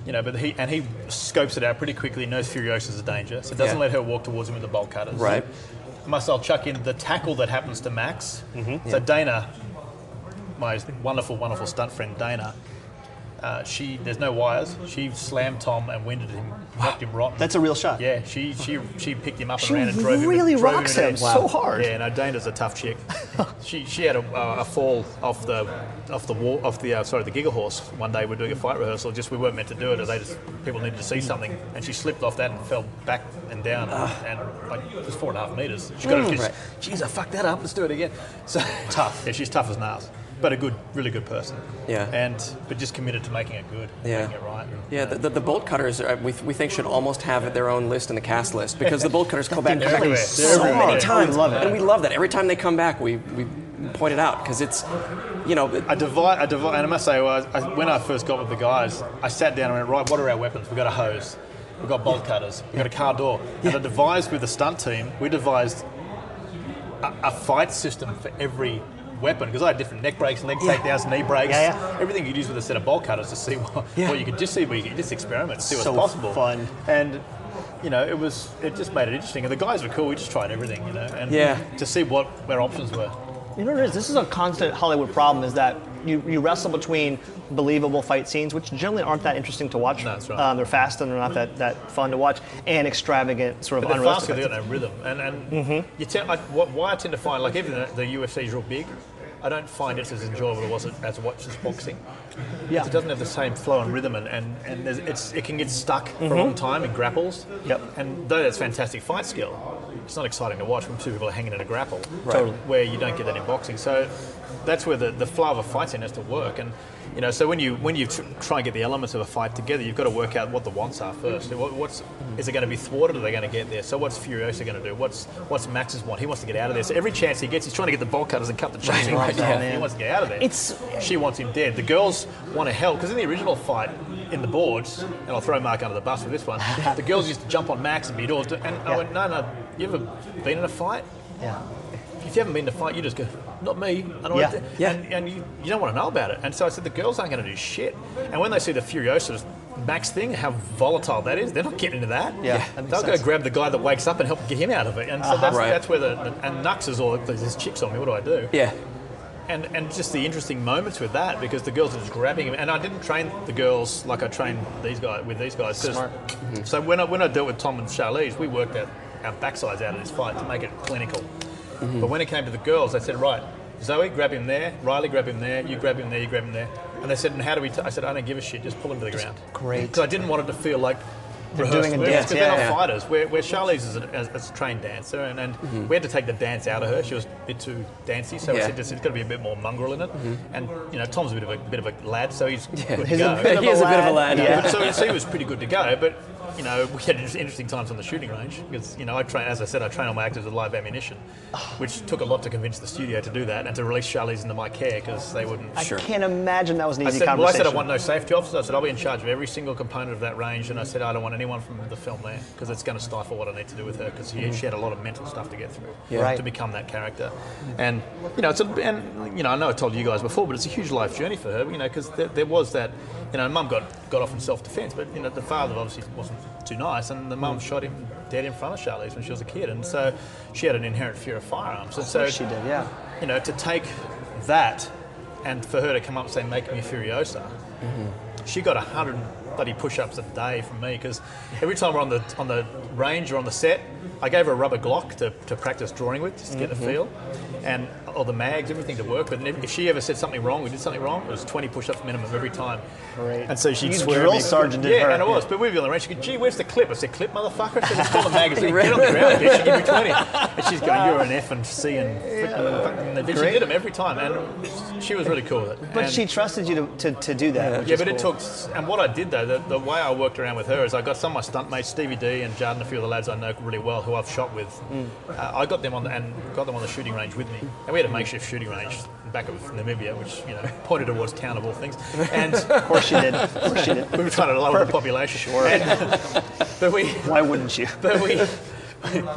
You know, but he and he scopes it out pretty quickly. Knows Furiosa's a danger, so doesn't Yeah. let her walk towards him with the bolt cutters. Right. Must I'll chuck in the tackle that happens to Max. Mm-hmm. So Dana, my wonderful, wonderful stunt friend Dana, Uh, she there's no wires. She slammed Tom and winded him, knocked him rotten. That's a real shot. Yeah, she she she picked him up She and ran and drove him. really rocks him the- so hard. Yeah, no, Dana's a tough chick. she she had a, uh, a fall off the off the wall off the uh, sorry the Giga Horse one day. We are doing a fight rehearsal. Just we weren't meant to do it. They just people needed to see something, and she slipped off that and fell back and down and, and like it was four and a half meters. She got Mm, it. right. Jeez, I fucked that up. Let's do it again. So tough. Yeah, she's tough as nails. But a good, really good person. Yeah. And but just committed to making it good, Yeah. making it right. and, Yeah, the, the, the bolt cutters uh, we, we think should almost have their own list in the cast list because the bolt cutters come back, They're come back everywhere. so everywhere. many times, We love it. and we love that. Every time they come back, we, we point it out because it's, you know, I divide, I divide, and I must say, well, I, when I first got with the guys, I sat down and went, right, what are our weapons? We've got a hose, we've got bolt cutters, we've got a car door. And I devised with the stunt team, we devised a, a fight system for every weapon because I had different neck breaks, leg takedowns, knee breaks, Yeah, yeah. everything you'd use with a set of bolt cutters to see what, Yeah. what you could just see, where you could just experiment, see what's So possible. fun. And you know, it was it just made it interesting. And the guys were cool. We just tried everything, you know, and Yeah. to see what where options were. You know what it is? This is a constant Hollywood problem is that you, you wrestle between believable fight scenes, which generally aren't that interesting to watch. No, that's right. Um, they're fast and they're not that, that fun to watch, and extravagant, sort of But they're fast unrealistic. because they got no rhythm. And, and Mm-hmm. you tend, like, why I tend to find, like, even the, the UFC is real big, I don't find it as enjoyable as, it, as watch as boxing. Yeah. It doesn't have the same flow and rhythm, and, and, and there's, it's, it can get stuck for a long time in grapples. Mm-hmm. Yep. And though that's fantastic fight skill, it's not exciting to watch when two people are hanging in a grapple. Totally. Where you don't get that in boxing. So that's where the, the flow of a fight scene has to work. And you know, so when you when you try and get the elements of a fight together, you've got to work out what the wants are first. What, what's is it going to be thwarted? Are they going to get there? So what's Furiosa going to do? What's what's Max's want? He wants to get out of there. So every chance he gets, he's trying to get the bolt cutters and cut the chains right, off. yeah. He wants to get out of there. It's- she wants him dead. The girls want to help because in the original fight in the boards, and I'll throw Mark under the bus for this one. the girls used to jump on Max and beat all. And I went, no, no. You ever been in a fight? Yeah. if you haven't been to fight, you just go, not me. I don't Yeah. to, Yeah. And, and you, you don't want to know about it. And so I said, the girls aren't going to do shit. And when they see the Furiosa's Max thing, how volatile that is, they're not getting into that. Yeah, that They'll sense. go grab the guy that wakes up and help get him out of it. And so uh-huh. that's, Right. that's where the, and Nux is all, there's chicks on me, what do I do? yeah, and and just the interesting moments with that because the girls are just grabbing him. And I didn't train the girls like I trained these guys with these guys. Smart. So when I when I dealt with Tom and Charlize, we worked out our backsides out of this fight to make it clinical. Mm-hmm. But when it came to the girls, they said, right, Zoe, grab him there. Riley, grab him there. You grab him there. You grab him there. And they said, and how do we? T-? I said, I don't give a shit. Just pull him to the ground. great. Because I didn't want it to feel like. They're rehearsed doing a moves, dance, 'cause they're yeah, not yeah. fighters. Where, where Charlize is a, as, as a trained dancer, and, and mm-hmm. we had to take the dance out of her. She was a bit too dancey, so we Yeah. said there's got to be a bit more mongrel in it. Mm-hmm. And you know, Tom's a bit of a bit of a lad, so he's good to go. a bit He is a bit of a lad, Yeah. But so, so he was pretty good to go. But you know, we had interesting times on the shooting range because you know, I train, as I said, I train all my actors with live ammunition, ah. which took a lot to convince the studio to do that and to release Charlize into my care because they wouldn't. I can't imagine that was an I easy said, well, I said I want no safety officers. I said I'll be in charge of every single component of that range, and I said I don't want anyone from the film there because it's going to stifle what I need to do with her because she, mm-hmm. she had a lot of mental stuff to get through Yeah. Right. to become that character. And you know, it's a, and you know, I know I told you guys before, but it's a huge life journey for her. You know, because there, there was that. You know, Mum got got off in self defence, but you know, the father obviously wasn't too nice, and the mum shot him dead in front of Charlize when she was a kid, and so she had an inherent fear of firearms. And so she did, yeah. you know, to take that and for her to come up and say, make me Furiosa, mm-hmm. she got 100 bloody push-ups a day from me. Because every time we're on the, on the range or on the set, I gave her a rubber Glock to, to practice drawing with, just to get a mm-hmm. feel, and all the mags, everything to work with. And if, if she ever said something wrong, we did something wrong, it was 20 push-ups minimum every time. Great. And so she'd swear drill me. sergeant did Yeah, her. and it was. But we'd be on the range. She go, gee, where's the clip? I said, clip, motherfucker? I said, it's still a magazine. Get on the ground, bitch. She give me 20. And she's going, you're an F and C and freaking fucking. And she did them every time. And she was really cool with it. But And- she trusted you to, to, to do that. which yeah, is but it took. And what I did though, the, the way I worked around with her is I got some of my stunt mates, Stevie D and Jarden, a few of the lads I know really well, who I've shot with. Mm. Uh, I got them on the, and got them on the shooting range with me, and we had a makeshift shooting range back of Namibia, which you know pointed towards town of all things. And Of course she did. Of course she did. we were trying to lower the population. Sure. but we, Why wouldn't you? but we,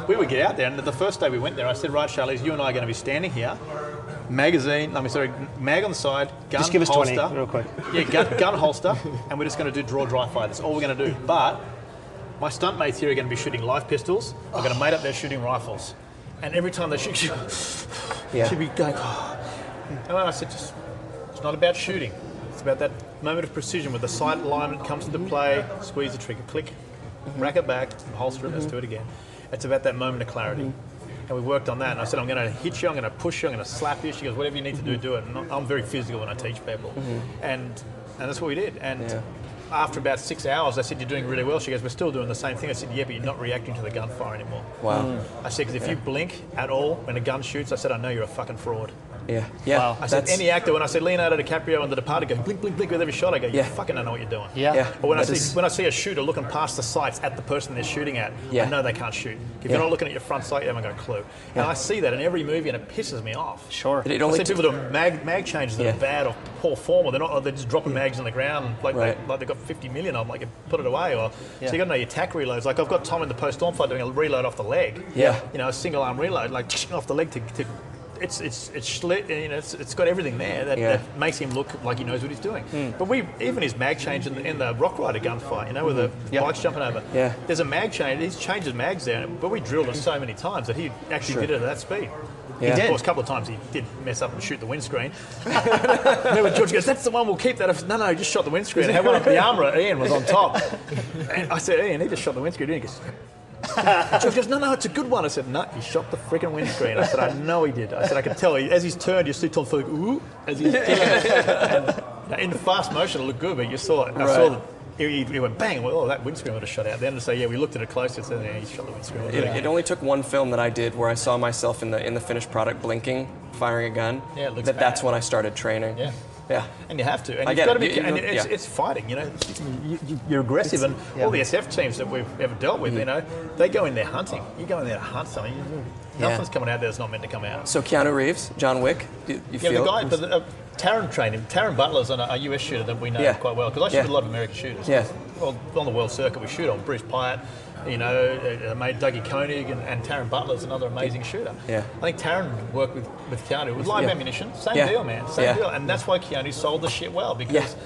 we would get out there, and the first day we went there, I said, "Right, Charlize, you and I are going to be standing here, magazine. I mean, sorry, mag on the side, gun Just give us 20 holster, real quick. Yeah, gun, gun holster, and we're just going to do draw dry fire. That's all we're going to do. But my stunt mates here are going to be shooting live pistols. I've got a mate up there shooting rifles, and every time they shoot, she, Yeah. she'd be going. "Oh." And I said, just, it's not about shooting. It's about that moment of precision where the sight alignment comes into play, squeeze the trigger, click, mm-hmm. rack it back, holster it, let's do it mm-hmm. again. It's about that moment of clarity. Mm-hmm. And we worked on that, and I said, I'm going to hit you, I'm going to push you, I'm going to slap you. She goes, whatever you need to do, do it. And I'm- I'm very physical when I teach people. And, and that's what we did. And Yeah. After about six hours, I said, You're doing really well. She goes, We're still doing the same thing. I said, Yeah, but you're not reacting to the gunfire anymore. Wow. I said, Because if you blink at all when a gun shoots, I said, I know you're a fucking fraud. Yeah. Yeah. Wow. I said, any actor, when I said Leonardo DiCaprio and The Departed go blink, blink, blink with every shot, I go, you Yeah. fucking don't know what you're doing. Yeah. Yeah. But when I, see, is- when I see a shooter looking past the sights at the person they're shooting at, Yeah. I know they can't shoot. If Yeah. you're not looking at your front sight, you haven't got a clue. And I see that in every movie and it pisses me off. Sure. It I only see took- people doing mag, mag changes that Yeah. are bad or poor form, or they're not. They're just dropping mags on the ground like Right. they, like they've got 50 million of them. Like you put it away, or Yeah. so you got to know your tack reloads. Like I've got Tom in the post storm fight doing a reload off the leg. Yeah. you know, a single arm reload, like off the leg to. to it's it's it's slit, you know, it's, it's got everything there that, Yeah. that makes him look like he knows what he's doing. Hmm. But we even his mag change in the, in the Rock Rider gunfight, you know, with the hmm. Yeah. bikes jumping over. Yeah. There's a mag change. He's changed his mags there, but we drilled it so many times that he actually Sure. did it at that speed. Yeah. did. Of course, a couple of times he did mess up and shoot the windscreen. Remember, George goes, "That's the one we'll keep." That no, no, he just shot the windscreen. I had one up the armourer. Ian was on top, and I said, "Ian, he just shot the windscreen." Ian goes. George goes, no, no, it's a good one. I said, no, he shot the freaking windscreen. I said, I know he did. I said, I can tell. As he's turned, you see Tom Ford, ooh, as he's and in fast motion, it looked good, but you saw it. I saw the, he, he went bang. Well, oh, that windscreen would have shot out. Then to say, yeah, we looked at it closely. and said, yeah, he shot the windscreen. It, it only took one film that I did where I saw myself in the in the finished product blinking, firing a gun. Yeah, it looks that, That's when I started training. Yeah. Yeah. And you have to. And I you've got to be. You- and it's, yeah. it's fighting. You know, you, you're aggressive, and yeah. all the SF teams that we've ever dealt with, you know, they go in there hunting. You go in there to hunt something. Yeah. Nothing's coming out there that's not meant to come out. So Keanu Reeves, John Wick, you, you Yeah, feel the guy, but uh, Taran trained him. Taran Butler's an, a US shooter that we know Yeah. quite well because I shoot a lot of American shooters. Yeah. Well, on the world circuit, we shoot on Bruce Piatt. You know, uh, uh, made Dougie Koenig and, and Taran Butler's another amazing shooter. Yeah. I think Taran worked with, with Keanu with live Yeah. ammunition. Same Yeah. deal, man. Same Yeah. deal. And that's why Keanu sold the shit well because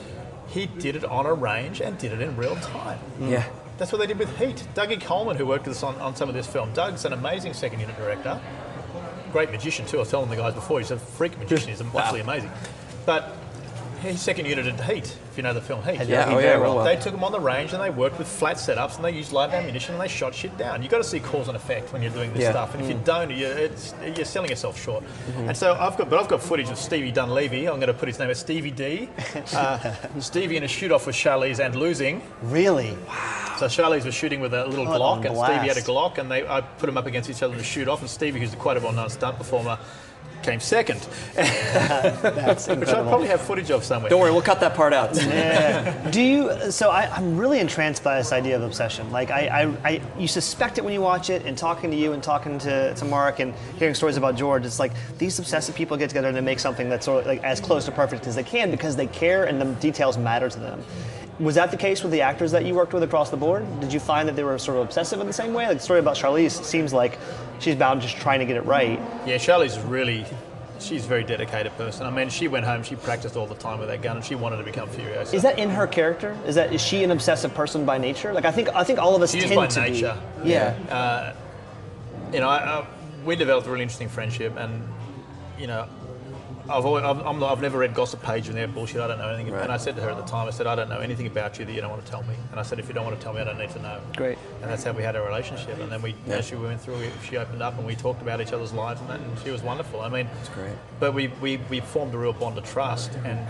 he did it on a range and did it in real time. yeah. That's what they did with Heat. Dougie Coleman, who worked with us on, on some of this film, Doug's an amazing second unit director. Great magician, too. I was telling the guys before, he's a freak magician. He's absolutely amazing. But he's second unit at Heat, if you know the film Heat. Yeah, he oh yeah, real well. They took him on the range and they worked with flat setups and they used live ammunition and they shot shit down. You've got to see cause and effect when you're doing this Yeah. stuff. And if you don't, you're, you're selling yourself short. And so I've got, but I've got footage of Stevie Dunleavy. I'm going to put his name as Stevie D. Uh, Stevie in a shoot off with Charlize and losing. Really? Wow. So Charlize was shooting with a little Glock, and Stevie had a. Glock, and they I put them up against each other to shoot off. And Stevie, who's quite a well-known stunt performer, came second, That's which I probably have footage of somewhere. Don't worry, we'll cut that part out. Do you? So I, I'm really entranced by this idea of obsession. Like I, I, I, you suspect it when you watch it, and talking to you and talking to, to Mark and hearing stories about George. It's like these obsessive people get together and they make something that's sort of like as close to perfect as they can because they care and the details matter to them. Was that the case with the actors that you worked with across the board? Did you find that they were sort of obsessive in the same way? Like the story about Charlize seems like she's bound just trying to get it right. Yeah, Charlie's really, she's a very dedicated person. I mean, she went home, she practiced all the time with that gun, and she wanted to become Furiosa. Is that in her character? Is that is she an obsessive person by nature? Like I think I think all of us She is tend by to nature. be. Yeah. Uh, you know, I, I, we developed a really interesting friendship, and you know, I've always, I've, I'm, not- I've never read Gossip Page and their bullshit. I don't know anything. about Right. And I said to her at the time, I said, I don't know anything about you that you don't want to tell me. And I said, if you don't want to tell me, I don't need to know. Great. And that's how we had our relationship. And then we, Yeah. as she went through, she opened up and we talked about each other's lives and that, and she was wonderful. I mean, that's great. But we, we, we formed a real bond of trust, and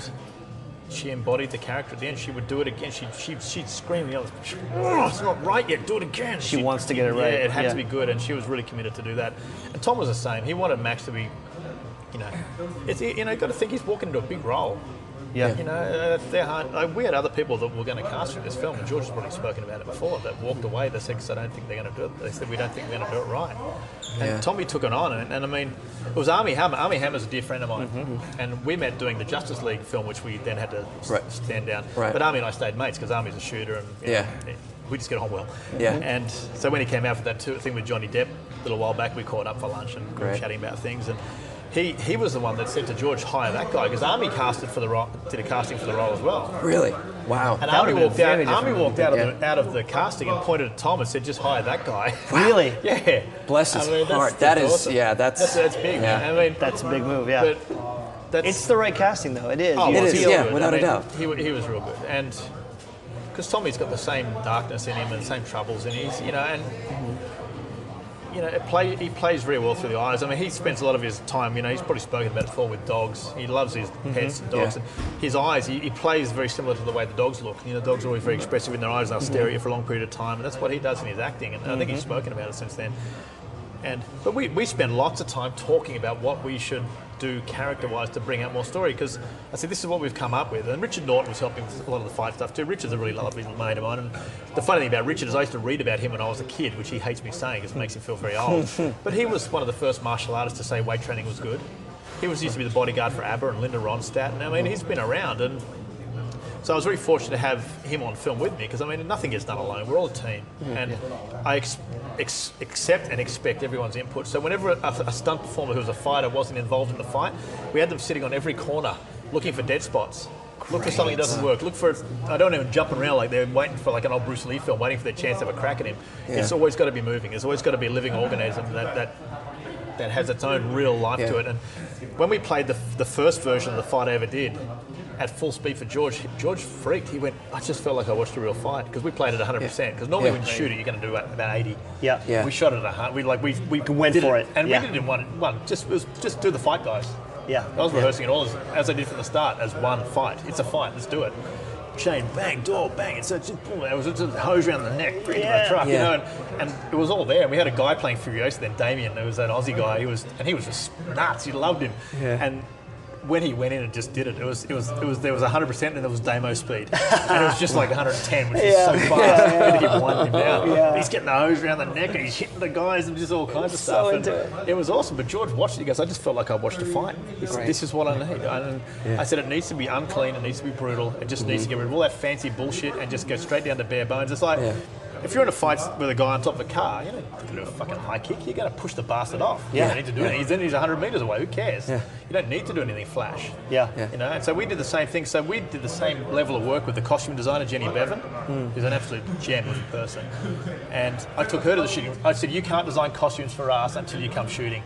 she embodied the character at the end. She would do it again. She, she, she'd scream the others, oh, it's not right yet, do it again. She wants to get it right. Yeah, it had Yeah. to be good, and she was really committed to do that. And Tom was the same. He wanted Max to be, you know, it's, you know, you've got to think he's walking into a big role. Yeah. You know, uh, they're hard. Like, we had other people that were going to cast for this film, and George has probably spoken about it before, that walked away. They said, 'cause I don't think they're going to do it. They said, we don't think we're going to do it right. Yeah. And Tommy took it on, and, and I mean, it was Armie Hammer. Armie Hammer's a dear friend of mine, Mm-hmm. and we met doing the Justice League film, which we then had to s- Right. stand down. Right. But Armie and I stayed mates because Armie's a shooter, and you know, Yeah. we just get on well. Yeah. And so when he came out for that thing with Johnny Depp a little while back, we caught up for lunch and we were chatting about things. And he, he was the one that said to George, hire that guy, because Armie casted for the role, did a casting for the role as well. Really? Wow. And That Armie walked out. Armie walked out of, the, out of the casting and pointed at Tom and said, "Just hire that guy." Really? yeah. Bless his I mean, that's- heart. That's awesome. yeah, that's- that's, that's big. yeah. Man. I mean, That's a big move, yeah. But that's It's the right casting, though. It is. Oh, You It was is, he yeah, good? without I a mean, doubt. He, he was real good, and because Tommy's got the same darkness in him and the same troubles in his, you know, and you know, it play, he plays very well through the eyes. I mean, he spends a lot of his time, you know, he's probably spoken about it before with dogs. He loves his mm-hmm. pets and dogs, Yeah. and his eyes. He, he plays very similar to the way the dogs look. You know, dogs are always very expressive in their eyes, and they'll stare at you for a long period of time, and that's what he does in his acting. And I think he's mm-hmm. spoken about it since then. And but we, we spend lots of time talking about what we should do character-wise to bring out more story because I said this is what we've come up with. And Richard Norton was helping with a lot of the fight stuff too. Richard's a really lovely mate of mine. And the funny thing about Richard is I used to read about him when I was a kid, which he hates me saying because it makes him feel very old. but he was one of the first martial artists to say weight training was good. He was used to be the bodyguard for ABBA and Linda Ronstadt. And I mean, he's been around and. So I was very fortunate to have him on film with me because I mean nothing gets done alone. We're all a team, mm. and I ex- ex- accept and expect everyone's input. So whenever a, a stunt performer who was a fighter wasn't involved in the fight, we had them sitting on every corner looking for dead spots. Look for something that doesn't work. Look for I don't even jumping around like they're waiting for like an old Bruce Lee film, waiting for their chance to have a crack at him. It's always got to be moving. There's always got to be a living organism that, that that has its own real life to it. And when we played the, the first version of the fight I ever did, at full speed for George, George freaked. He went, I just felt like I watched a real fight because we played it 100%. Because normally Yeah. when you shoot it, you're going to do about 80. Yeah. Yeah. We shot it at 100. We like we we went for it, and yeah. we did it in one one. Just it was just do the fight, guys. Yeah. I was rehearsing it all as, as I did from the start as one fight. It's a fight. Let's do it. Chain, bang, door, bang. It's a, just, boom, it was just a hose around the neck, into Yeah. the truck, you Yeah. know, and, and it was all there. And we had a guy playing Furiosa then, Damien. There was that Aussie guy. He was, and he was just nuts. He loved him. Yeah. And when he went in and just did it, it was, it was, it was, there was 100 percent, and there was demo speed, and it was just like 110, which is so fast. And he winding him down. Yeah. He's getting the hose around the neck, and he's hitting the guys, and just all kinds of So stuff. into and it. it was awesome. But George watched it. He goes, I just felt like I watched a fight. He said, This is what I need. And I said, it needs to be unclean. It needs to be brutal. It just needs to mm-hmm. get rid of all that fancy bullshit and just go straight down to bare bones. It's like. Yeah. If you're in a fight with a guy on top of a car, you don't to do a fucking high kick. You're going to push the bastard off. You don't need to do anything. He's, then he's 100 metres away. Who cares? Yeah. You don't need to do anything flash. Yeah. Yeah. You know, and so we did the same thing. So we did the same level of work with the costume designer Jenny Beavan, hmm. who's an absolute gem of a person. And I took her to the shooting. I said, "You can't design costumes for us until you come shooting."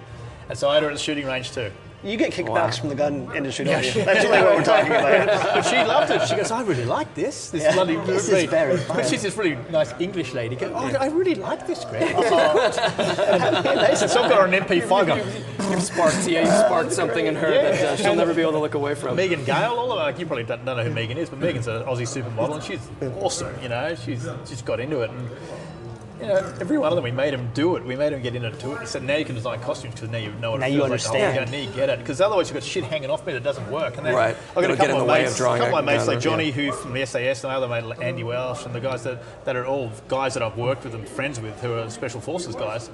And so I had her at the shooting range too. You get kickbacks Wow. from the gun industry, don't you? That's really what we're talking about. But she loved it. She goes, I really like this. This Yeah. bloody This is movie." very But she's this really nice English lady. Go, oh, I really like this, Greg. Nice. so I've got her an MP5 going, You've sparked, yeah, you sparked something in her that uh, she'll never be able to look away from. Megan Gale, all of like you probably don't, don't know who Megan is, but Megan's an Aussie supermodel and she's awesome. You know, she's she's got into it, and you know, every one of them we made them do it. We made them get into it. Said now you can design costumes because now you know what Now it you feels like. to hold understand. a gun, Now you get it because otherwise you've got shit hanging off me that doesn't work. And then Right. I've got It'll a couple of the way mates, of drawing couple of my mates like Johnny yeah. who from the SAS and I other mate Andy Welsh and the guys that, that are all guys that I've worked with and friends with who are special forces guys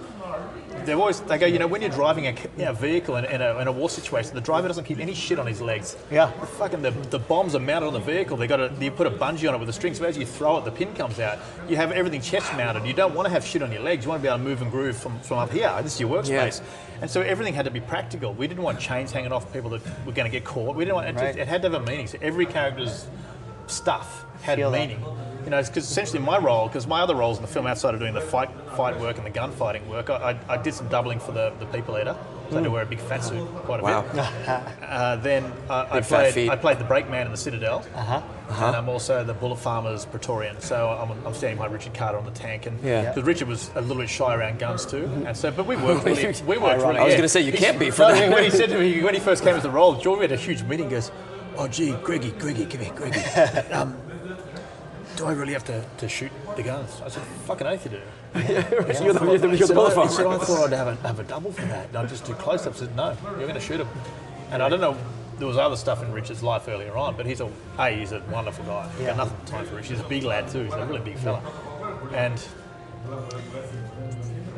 they always they go, you know, when you're driving a you know, vehicle in, in, a, in a war situation, the driver doesn't keep any shit on his legs. Yeah. The fucking the, the bombs are mounted on the vehicle. They got a you put a bungee on it with a string, so as you throw it, the pin comes out. You have everything chest mounted. You don't want to have shit on your legs. You want to be able to move and groove from, from up here. This is your workspace. Yeah. And so everything had to be practical. We didn't want chains hanging off people that were going to get caught. We didn't want it, just, Right. it had to have a meaning. So every character's stuff had Feel that. You know, because essentially my role, because my other roles in the film outside of doing the fight fight work and the gunfighting work, I, I, I did some doubling for the, the people eater. So I had to wear a big fat suit quite a Wow. bit. Uh, then uh, I played. I played the brakeman in the Citadel, uh-huh. and I'm also the Bullet Farmer's Praetorian. So I'm, I'm standing by Richard Carter on the tank, and Yeah. because Richard was a little bit shy around guns too, and so but we worked really, we worked really. I was yeah. gonna say, you He- can't be for no, that. When he said to me when he first came as the role, George had a huge meeting. Goes, "Oh gee, Greggy, Greggy, come here, Greggy. Um, do I really have to, to shoot the guns?" I said, "Fucking oath you do." You're the, you're the, He you're the I, said, I thought I'd have a, have a double for that. And I'd just do close ups. I said, no, you're going to shoot him. And I don't know, there was other stuff in Richard's life earlier on, but he's a, A, he's a wonderful guy. He's got nothing time for Rich. He's a big lad too. He's a really big fella. And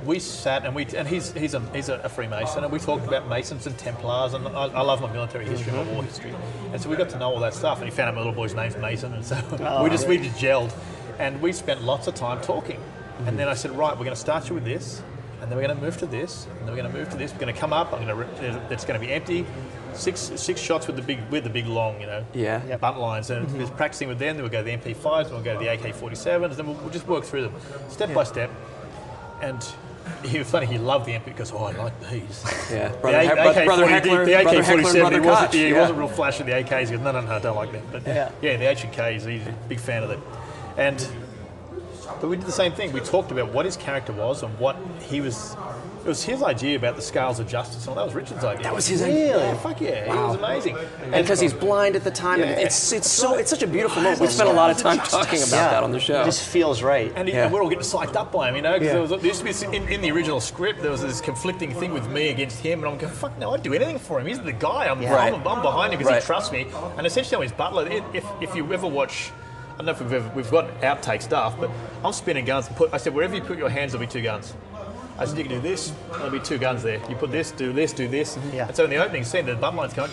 we sat and we and he's he's a he's a, a Freemason and we talked about Masons and Templars and I, I love my military history, my war history, and so we got to know all that stuff. And he found out my little boy's name's Mason, and so we just we just gelled, and we spent lots of time talking. And then I said, right, we're going to start you with this, and then we're going to move to this, and then we're going to move to this. We're going to come up. I'm going to it's going to be empty. Six six shots with the big with the big long, you know, Yeah. Yep. Buntlines, and Mm-hmm. we're practicing with them. Then we'll go to the MP5s, then we'll go to the AK47s, then we'll, we'll just work through them step by step. And he was funny. He loved the MP because oh, I like these. Yeah, The A- He- brother, brother AK-40 Heckler, the brother Heckler, AK-47, brother he wasn't, yeah, he yeah. wasn't real flash with the AKs. He goes, no, no, no, I don't like them. But Yeah. yeah, the H and Ks, he's a big fan of them. And but we did the same thing. We talked about what his character was and what he was. It was his idea about the scales of justice, and that was Richard's idea. That was his really? idea? Yeah, fuck yeah, he was amazing. And because he's blind at the time, and it's it's so it's such a beautiful moment. We spent a lot of time talking about Yeah. that on the show. It just feels right. And, he- Yeah. and we're all getting psyched up by him, you know, because Yeah. there, there used to be in, in the original script, there was this conflicting thing with me against him, and I'm going, fuck no, I'd do anything for him. He's the guy. I'm, Yeah. I'm, I'm behind him because Right. he trusts me. And essentially, I'm his butler. If, if, if you ever watch, I don't know if we've ever, we've got outtake stuff, but I'm spinning guns. And put, I said, wherever you put your hands, there'll be two guns. I said, you can do this, there'll be two guns there. You put this, do this, do this. Yeah. And so in the opening scene, the button line's going,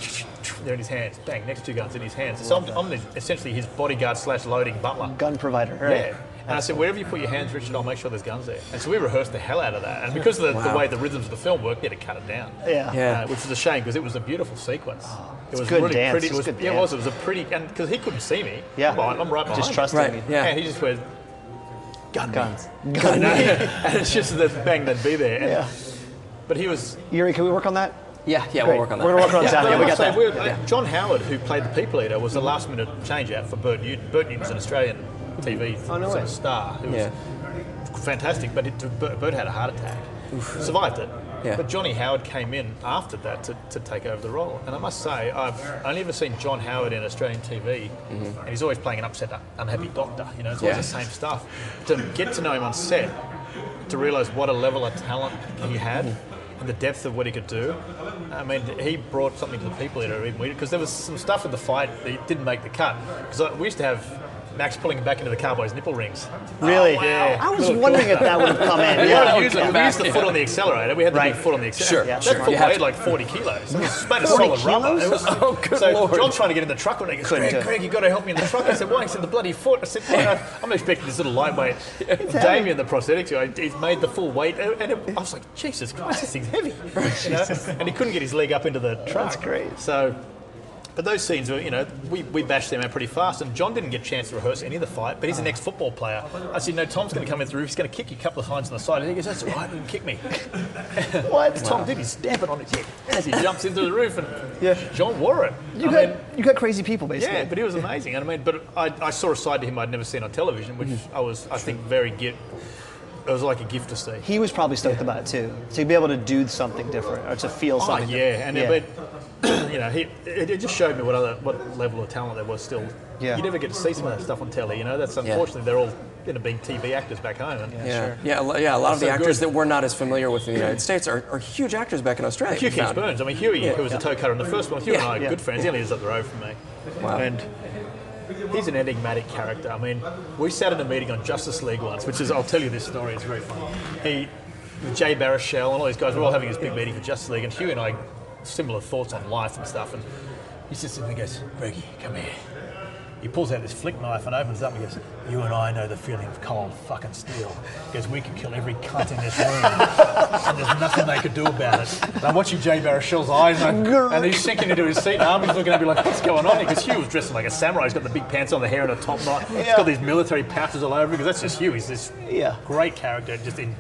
they're in his hands. Bang, next two guns in his hands. So I'm, I'm essentially his bodyguard slash loading butler. Gun provider. Right. Yeah. And I said, wherever you put your hands, Richard, I'll make sure there's guns there. And so we rehearsed the hell out of that. And because of the, the way the rhythms of the film worked, we had to cut it down. Yeah. Yeah. Uh, which was a shame because it was a beautiful sequence. it was good really dance. pretty. It was, good yeah, it was. It was a pretty, and because he couldn't see me. Yeah. I'm, behind, I'm right behind. Just him. trusting Right, me. yeah. And he just went, gun guns. me." Guns. And, and it's just that bang, they'd be there. And, Yeah. But he was. Yuri, can we work on that? yeah, yeah, Great. we'll work on that. We're gonna work on Yeah, but Yeah, we got that. we're- uh, John Howard, who played the people eater, was the last minute change out for Bert Newton. Bert Newton's an Australian TV Oh, no sort of star. Who was Yeah. fantastic, but it, Bert, Bert had a heart attack. Survived it. Yeah. But Johnny Howard came in after that to, to take over the role. And I must say, I've only ever seen John Howard in Australian TV, and he's always playing an upset, unhappy doctor. You know, it's always Mm-hmm. Yeah. the same stuff. To get to know him on set, to realise what a level of talent he had and the depth of what he could do. I mean, he brought something to the people that are even weird because there was some stuff in the fight that didn't make the cut. Because we used to have Max pulling him back into the car by his nipple rings. Really? Oh, yeah. I was Little wondering if that would have come in. We, Yeah. weren't we used the foot on the accelerator. We had the Right. big foot on the accelerator. Sure, Yeah, that sure. foot weighed to. like 40 kilos. It was made of 40 solid rubber. It was, Oh, good so Lord. John's trying to get in the truck and he goes, Couldn't Greg, do it. Greg, you got to help me in the truck. I said, why? He said, the bloody foot. I said, well, I'm expecting this little lightweight. Damien, the prosthetics guy, he's made the full weight. And it, I was like, Jesus Christ, this thing's heavy. You know? And he couldn't get his leg up into the truck. That's great. So, but those scenes were, you know, we, we bashed them out pretty fast, and John didn't get a chance to rehearse any of the fight, but he's an ex football player. I said, No, Tom's going to come in through, he's going to kick you a couple of times on the side. And he goes, That's all right, didn't kick me. What? Tom did, he's stamping on his head as he jumps into the roof, and Yeah. John wore it. You I got mean, you got crazy people basically. yeah, but he was amazing. And I mean, but I, I saw a side to him I'd never seen on television, which mm-hmm. I was, I think, very gift. It was like a gift to see. he was probably stoked about it too. To be able to do something different or to feel ah, something. Oh yeah, and different. but you know, he, it, it just showed me what other what level of talent there was still. Yeah. You never get to see some of that stuff on telly. You know, that's unfortunately they're all you know being TV actors back home. And Yeah, yeah, a lo- yeah. A lot of the So actors good. that we're not as familiar with in the United States are, are huge actors back in Australia. Hugh we Kings found. Burns. I mean, Huey, who was a toe cutter in the first one. Hugh and I are Yeah. good friends. He only lives up the road from me. Wow. And he's an enigmatic character. I mean, we sat in a meeting on Justice League once, which is, I'll tell you this story, it's very funny. He, Jay Baruchel and all these guys were all having this big meeting for Justice League, and Hugh and I, similar thoughts on life and stuff. And he sits there and he goes, Greggy, come here. He pulls out this flick knife and opens it up and goes, You and I know the feeling of cold fucking steel. He goes, We could kill every cunt in this room. and there's nothing they could do about it. And I'm watching Jay Baruchel's eyes and, I- and he's sinking into his seat and Armie's looking at me like, What's going on? Because Hugh was dressed like a samurai. He's got the big pants on, the hair and a top knot. He's Yeah. got these military patches all over him because that's just Hugh. He's this Yeah. great character. Just in,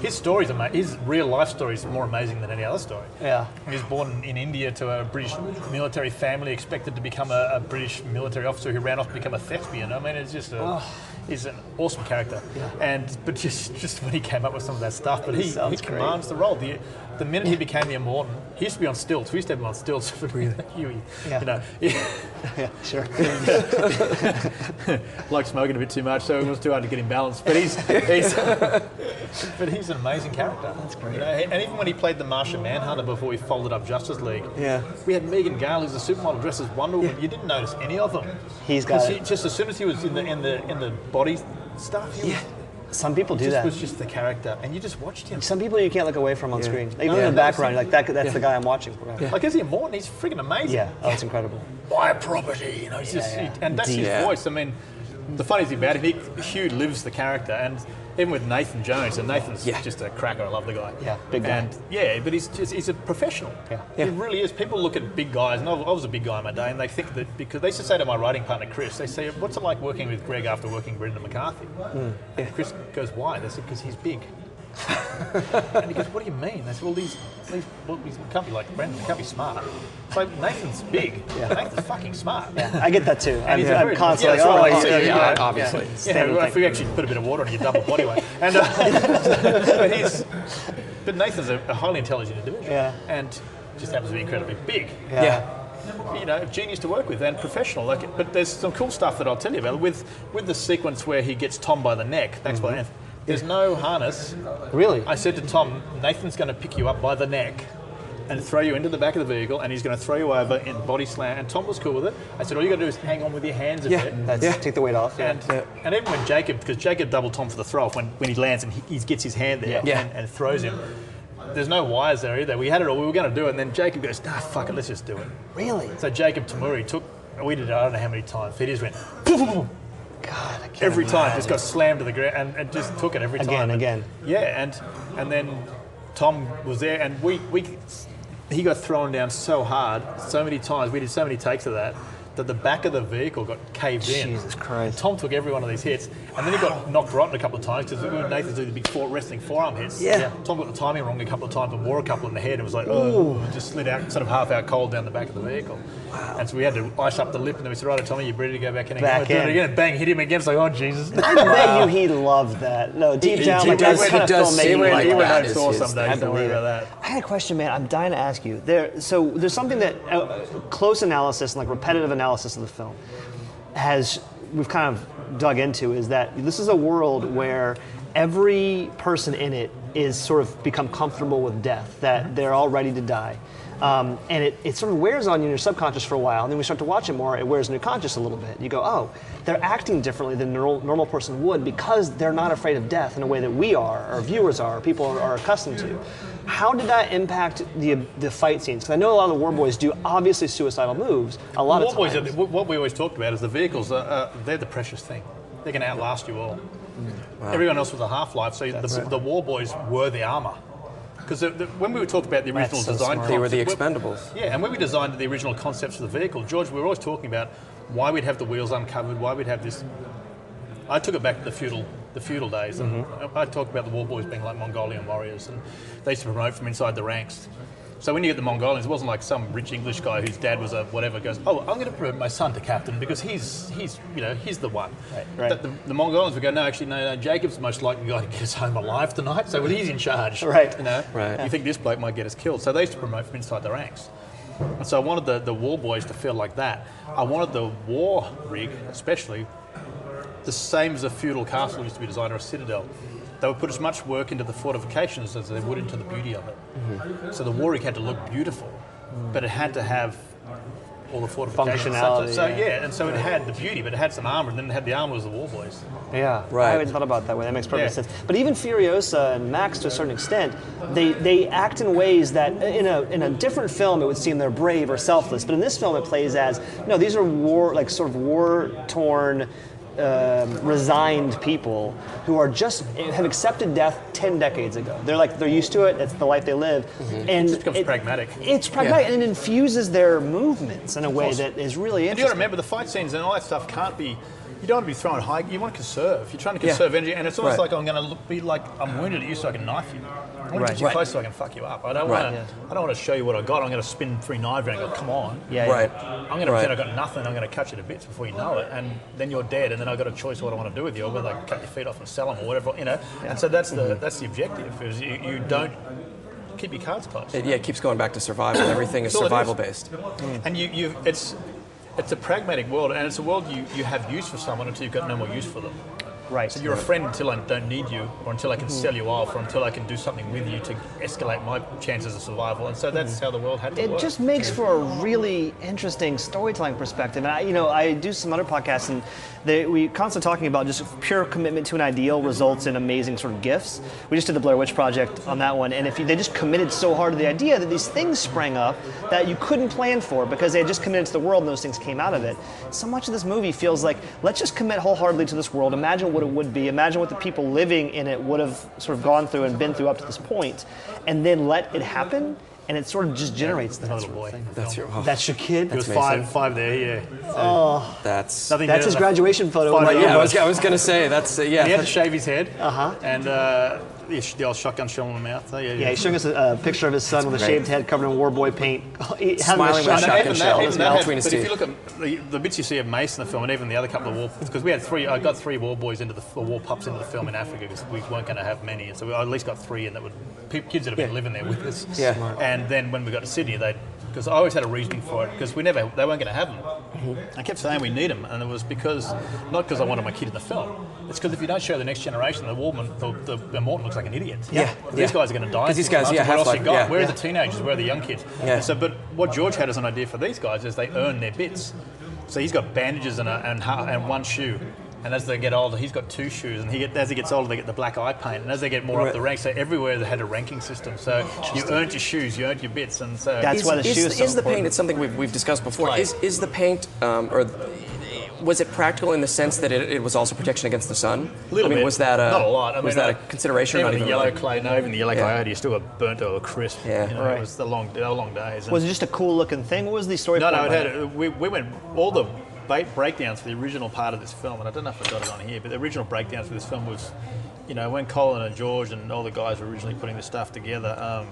his stories, ama- his real life story is more amazing than any other story. Yeah. He was born in India to a British military family, expected to become a, a British military officer who ran off to become a thespian. I mean, it's just a, Oh. he's an awesome character. And but just just when he came up with some of that stuff, but he, he sounds great. commands the role. The, the minute he became the Immortan, he used to be on stilts. We used to have him on stilts for Huey. Yeah. You know, Yeah, sure. like smoking a bit too much, so it was too hard to get him balanced. But he's, he's but he's an amazing character. That's great. You know, and even when he played the Martian Manhunter before he folded up Justice League, Yeah. we had Megan Gale, who's a supermodel dressed as Wonder Woman. You didn't notice any of them. He's got it. he, just as soon as he was in the in the in the body stuff, he was, Some people do just that. was just the character, and you just watched him. Some people you can't look away from on screen. Even Yeah. in the background, you're like that. That's the guy I'm watching. Yeah. Like as he Morton, he's freaking amazing. Yeah. Oh, it's incredible. buy a property. You know, he's just, Yeah, yeah. he- and that's his Yeah. voice. I mean, the funny thing about it, he, Hugh lives the character, and even with Nathan Jones, and Nathan's Yeah. just a cracker. I love the guy. Yeah, big guy. And yeah, but he's just he's a professional. Yeah. he really is. People look at big guys, and I was a big guy in my day, and they think that because they used to say to my writing partner Chris, they say, "What's it like working with Greg after working with Brendan McCarthy?" Hmm. And Chris goes, "Why?" They said, "Because he's big." And he goes, "What do you mean?" They said, "Well, these, these, these can't be like Brendan. Can't be smart." So Nathan's big. Yeah. Nathan's fucking smart. I get that too. I'm, he's I'm constantly yeah, like, oh, that's right. he's- Yeah, yeah, yeah, obviously. yeah. Yeah, Standard well, thing. if we actually put a bit of water on your double body weight, and uh, but he's, but Nathan's a, a highly intelligent individual, Yeah. and just happens to be incredibly big. Yeah. Yeah. You know, genius to work with and professional. Like, but there's some cool stuff that I'll tell you about with with the sequence where he gets Tom by the neck. Thanks, by Anthony. There's no harness. Really? I said to Tom, Nathan's going to pick you up by the neck and throw you into the back of the vehicle, and he's going to throw you over in body slam. And Tom was cool with it. I said, all you got to do is hang on with your hands a Yeah. bit. That's Yeah. take the weight off. Yeah. And, and even when Jacob, because Jacob doubled Tom for the throw off when, when he lands and he, he gets his hand there Yeah. And, and throws him. There's no wires there either. We had it all. We were going to do it, and then Jacob goes, "Nah, fuck it, let's just do it." really? So Jacob Tomuri took. We did it. I don't know how many times. He just went boom, boom, boom, God, I can't every time. imagine. Just got slammed to the ground and, and just took it every Again, time. And- again. Yeah, and and then Tom was there, and we we he got thrown down so hard, so many times. We did so many takes of that that the back of the vehicle got caved in. Jesus Christ. Tom took every one of these hits, and then he got knocked rotten a couple of times because we were Nathan do the big four, wrestling forearm hits. Yeah. Tom got the timing wrong a couple of times and wore a couple in the head and was like, oh, just slid out, sort of half out cold down the back of the vehicle. Wow. And so we had to ice up the lip, and then we said, right, Tommy, you're ready to go back in again? Back We'll do in. it again. Bang, hit him again. It's like, oh, Jesus. I bet you he loved that. No, deep He- down, he like does- that's he kind of does filmmaking. seem he went, like he went home sore his some days. I Don't worry about that. I had a question, man. I'm dying to ask you. There, so there's something that uh, close analysis and like repetitive analysis of the film has we've kind of dug into is that this is a world where every person in it is sort of become comfortable with death, that they're all ready to die. Um, and it, it sort of wears on you in your subconscious for a while, and then we start to watch it more, it wears in your conscious a little bit. You go, oh, they're acting differently than a normal, normal person would because they're not afraid of death in a way that we are, or viewers are, or people are, are accustomed to. How did that impact the, the fight scenes? Because I know a lot of the War Boys do obviously suicidal moves a lot War of boys times. are, what we always talked about is the vehicles. Are, uh, they're the precious thing. They can outlast you all. Everyone else was a half life, so the, the war boys were the armor. Because when we were talking about the original so design, smart. They were the concept- Expendables. Yeah, and when we designed the original concepts of the vehicle, George, we were always talking about why we'd have the wheels uncovered, why we'd have this. I took it back to the feudal, the feudal days, and Mm-hmm. I talked about the war boys being like Mongolian warriors, and they used to promote from inside the ranks. So when you get the Mongolians, it wasn't like some rich English guy whose dad was a whatever goes, oh, I'm going to promote my son to captain because he's he's you know he's the one. right. The, the, the Mongolians would go, no, actually, no, no, Jacob's the most likely guy to get us home alive tonight, so he's in charge. Right. You know, Right. You think this bloke might get us killed? So they used to promote from inside the ranks. And so I wanted the, the war boys to feel like that. I wanted the war rig, especially, the same as a feudal castle used to be designed or a citadel. They would put as much work into the fortifications as they would into the beauty of it. Mm-hmm. So the War Rig had to look beautiful, mm. but it had to have all the fortifications. Functionality, So, yeah. yeah, and so it had the beauty, but it had some armor, and then it had the armor as the war boys. Yeah, Right. I haven't thought about it that way. That makes perfect Yeah. sense. But even Furiosa and Max, to a certain extent, they they act in ways that in a in a different film it would seem they're brave or selfless. But in this film, it plays as no, these are war like sort of war torn. Um, resigned people who are just have accepted death ten decades ago. They're like they're used to it. It's the life they live, and It just becomes pragmatic. It's pragmatic, and it infuses their movements in a way that is really And you got to remember the fight scenes and all that stuff can't be. You don't want to be throwing high. You want to conserve. You're trying to Yeah. conserve energy, and it's almost Right. like I'm going to be like I'm wounded at you, so I can knife you. I want Right. to get you Right. close so I can fuck you up. I don't Right. want to. Yeah. I don't want to show you what I got. I'm going to spin three knives around and go, come on. Yeah, yeah. Right. I'm going to Right. pretend I've got nothing. I'm going to cut you to bits before you know it, and then you're dead. And then I've got a choice of what I want to do with you, whether I cut your feet off and sell them or whatever, you know. And so that's the that's the objective. Is you, you don't keep your cards close. It, yeah, it keeps going back to survival. Everything is That's all it is. survival based. Mm. And you, you, it's, it's a pragmatic world, and it's a world you, you have use for someone until you've got no more use for them. Right. So you're a friend until I don't need you, or until I can mm-hmm. sell you off, or until I can do something with you to escalate my chances of survival. And so that's mm-hmm. how the world had to It work. just makes for a really interesting storytelling perspective. And I, you know, I do some other podcasts, and they, we constantly talking about just pure commitment to an ideal results in amazing sort of gifts. We just did the Blair Witch Project on that one, and if you, they just committed so hard to the idea that these things sprang up that you couldn't plan for because they had just committed to the world and those things came out of it. So much of this movie feels like let's just commit wholeheartedly to this world. Imagine what it would be. Imagine what the people living in it would have sort of gone through and been through up to this point, and then let it happen. And it sort of just generates that a little boy. thing. That's your. Oh, That's your kid. It was amazing. five, five there, yeah. that's. Nothing That's his than graduation photo. Five Right, Yeah, I was, I was gonna say that's uh, yeah. He had to shave his head. Uh-huh. And uh, the, the old shotgun shell in the mouth. Oh, yeah, Yeah, he's showing us a, a picture of his son with a shaved head covered in war boy paint. He Smiling with a shotgun. shotgun even shell that, that in had- but his if you look at the, the bits you see of Mace in the film, and even the other couple of war, because we had three, I got three war boys into the war pups into the film in Africa because we weren't going to have many, and so we at least got three, and that would kids that have been living there with us. Yeah. And then when we got to Sydney, they because I always had a reasoning for it because we never they weren't going to have them. Mm-hmm. I kept saying we need them, and it was because not because I wanted my kid in the film. It's because if you don't show the next generation, the woman, the, the, the Morton looks like an idiot. Yeah, These yeah. guys are going to die. 'Cause these guys, yeah, what else you got? yeah. Where are Yeah. the teenagers? Where are the young kids? Yeah. So, but what George had as an idea for these guys is they earn their bits. So he's got bandages and, a, and, and one shoe. And as they get older, he's got two shoes. And he get, as he gets older, they get the black eye paint. And as they get more Right. up the ranks, so everywhere they had a ranking system. So you earned your shoes, you earned your bits. And so That's is, why the is, shoe is so is the paint? It's something we've, we've discussed before. Right. Is is the paint um, or was it practical in the sense that it, it was also protection against the sun? A little I mean, bit. was that a not a lot? I was mean, that uh, a consideration? or Even not the even yellow really? clay, no, even the yellow Yeah. clay coyote, you still got burnt or crisp. Yeah. you know, Right. It was the long, they were long days. Was it just a cool looking thing? What was the story? no, no, it behind had. We, we went all the ba- breakdowns for the original part of this film, and I don't know if I got it on here, but the original breakdowns for this film was, you know, when Colin and George and all the guys were originally putting this stuff together. Um,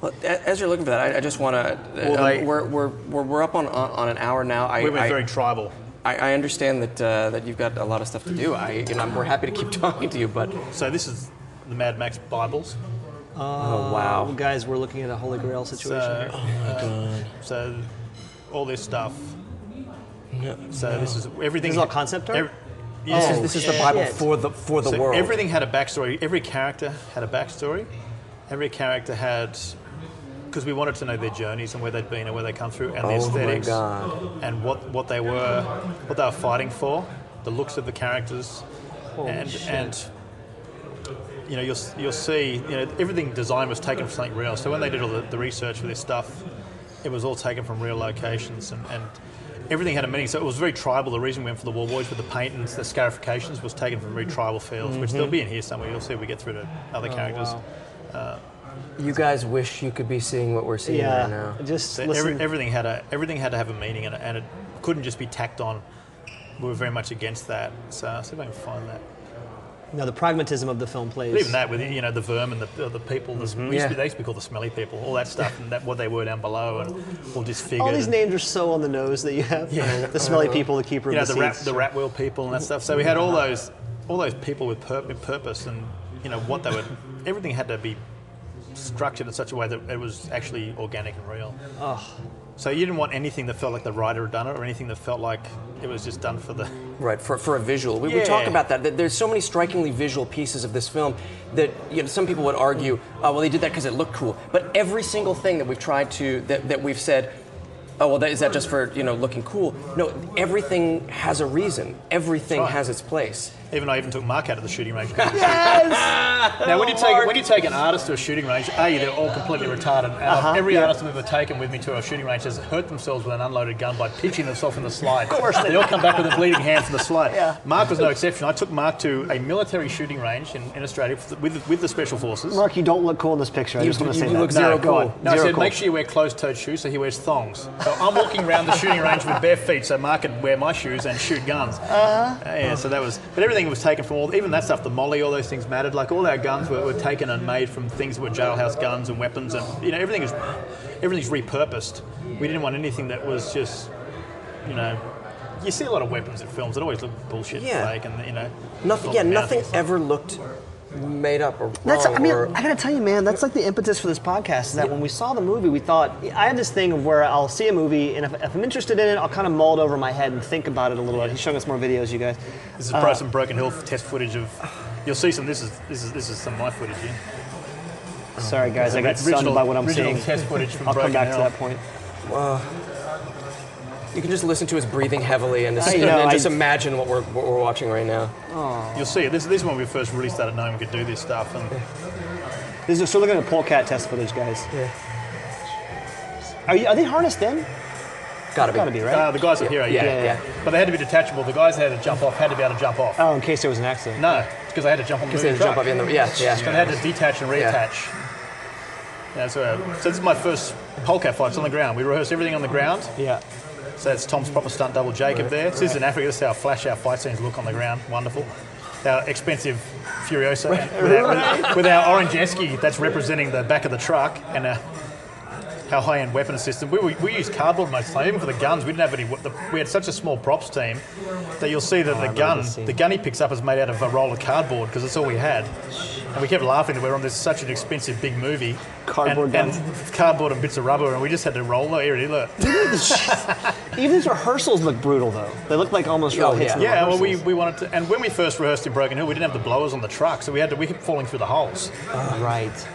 Well, as you're looking for that, I, I just want to. Well, they- we're, we're, we're, we're up on, on, on an hour now. I, we went I, very tribal. I, I understand that uh, that you've got a lot of stuff to do. I, you know, we're happy to keep talking to you, but So this is the Mad Max Bibles. oh wow, Well, guys, we're looking at a Holy Grail situation So, here. so all this stuff. So this is everything. This is all concept art? Every- yes, this is, this is the. Bible for the for the So world. Everything had a backstory. Every character had a backstory. Every character had, because we wanted to know their journeys and where they'd been and where they come through and the Oh my aesthetics God. and what, what they were, what they were fighting for, the looks of the characters, and shit. and you know you'll you'll see you know everything design was taken from something real. So when they did all the, the research for this stuff, it was all taken from real locations and. and Everything had a meaning, so it was very tribal. The reason we went for the War Boys with the paint and the scarifications was taken from very tribal feels, which they'll be in here somewhere. You'll see if we get through to other oh, characters. wow. you guys wish you could be seeing what we're seeing right Yeah, now. just So every, everything had a everything had to have a meaning, and, it- and it couldn't just be tacked on. We were very much against that. So I'll see if I can find that. No, the pragmatism of the film plays. But even that, with you know the vermin, the, the people, the, we used Yeah. be, they used to be called the smelly people, all that stuff, and that what they were down below, and all disfigured. All these and, names are so on the nose that you have. The smelly people, the keeper you know of the, the rat, the rat wheel people and that stuff. So we had all those all those people with, pur- with purpose, and you know what they were. Everything had to be structured in such a way that it was actually organic and real. So you didn't want anything that felt like the writer had done it, or anything that felt like it was just done for the. Right, for, for a visual. We, we talk about that, that. There's so many strikingly visual pieces of this film that you know, some people would argue, oh, well, they did that because it looked cool. But every single thing that we've tried to, that, that we've said, oh, well, that, is that just for, you know, looking cool? No, everything has a reason. Everything right. has its place. Even I even took Mark out of the shooting range. yes! Now, when you take when you take an artist to a shooting range, a they're all completely retarded. Uh-huh, every yeah. artist I've ever taken with me to a shooting range has hurt themselves with an unloaded gun by pitching themselves in the slide. Of course, they all come back with a bleeding hand from the slide. Yeah. Mark was no exception. I took Mark to a military shooting range in, in Australia with with the special forces. Mark, you don't look cool in this picture. I You- just want to you say that. look zero go cool. on. No, I said cool. make sure you wear closed-toed shoes, so he wears thongs. So I'm walking around the shooting range with bare feet, so Mark could wear my shoes and shoot guns. Uh-huh. yeah, so that was, but everything was taken from all, even that stuff, the molly, all those things mattered. Like all our guns were, were taken and made from things that were jailhouse guns and weapons, and you know everything is, everything's repurposed. We didn't want anything that was just, you know. You see a lot of weapons in films that always look bullshit, Yeah. fake, and you know. Nothing, yeah, nothing ever looked made up or wrong. That's, I mean, or, I gotta tell you, man, that's like the impetus for this podcast. Is that when we saw the movie, we thought I had this thing of where I'll see a movie, and if, if I'm interested in it, I'll kind of mull it over my head and think about it a little bit. He's showing us more videos, you guys. This is probably uh, some Broken Hill test footage of. You'll see some. This is this is this is some of my footage here. Sorry, guys, I got stunned by what I'm seeing. test footage from I'll come back Hill. to that point. You can just listen to us breathing heavily and, just, I and know, then I- just imagine what we're, what we're watching right now. You'll see it. This, this is when we first really started knowing we could do this stuff. And This is, so looking at polecat test footage, guys. Yeah. Are, you, are they harnessed in? Gotta be. Gotta be, right? uh, the guys up here, Yeah, yeah. yeah. But they had to be detachable. The guys that had to jump off had to be able to jump off. Oh, in case there was an accident. No, because they had to jump on the Because they moving jump truck. up in the, yeah, yeah. So they had to detach and reattach. Yeah, so, uh, so this is my first polecat fight. It's on the ground. We rehearse everything on the ground. Yeah. So that's Tom's proper stunt double Jacob there. This is in Africa. This is how flash our fight scenes look on the ground. Wonderful. Our expensive Furiosa with, our, with, our orange esky that's representing the back of the truck and uh, our high-end weapon system. We, we, we used cardboard most of the time. Even for the guns, we didn't have any. The, we had such a small props team that you'll see that the gun, the gun he picks up is made out of a roll of cardboard because that's all we had. And we kept laughing that we were on this such an expensive big movie. Cardboard and, and cardboard and bits of rubber, and we just had to roll. Here it is. Look. Even his rehearsals look brutal though. They look like almost real Oh, hits. yeah. Yeah, well, we, we wanted to, and when we first rehearsed in Broken Hill, we didn't have the blowers on the truck, so we had to we kept falling through the holes. Ah, right.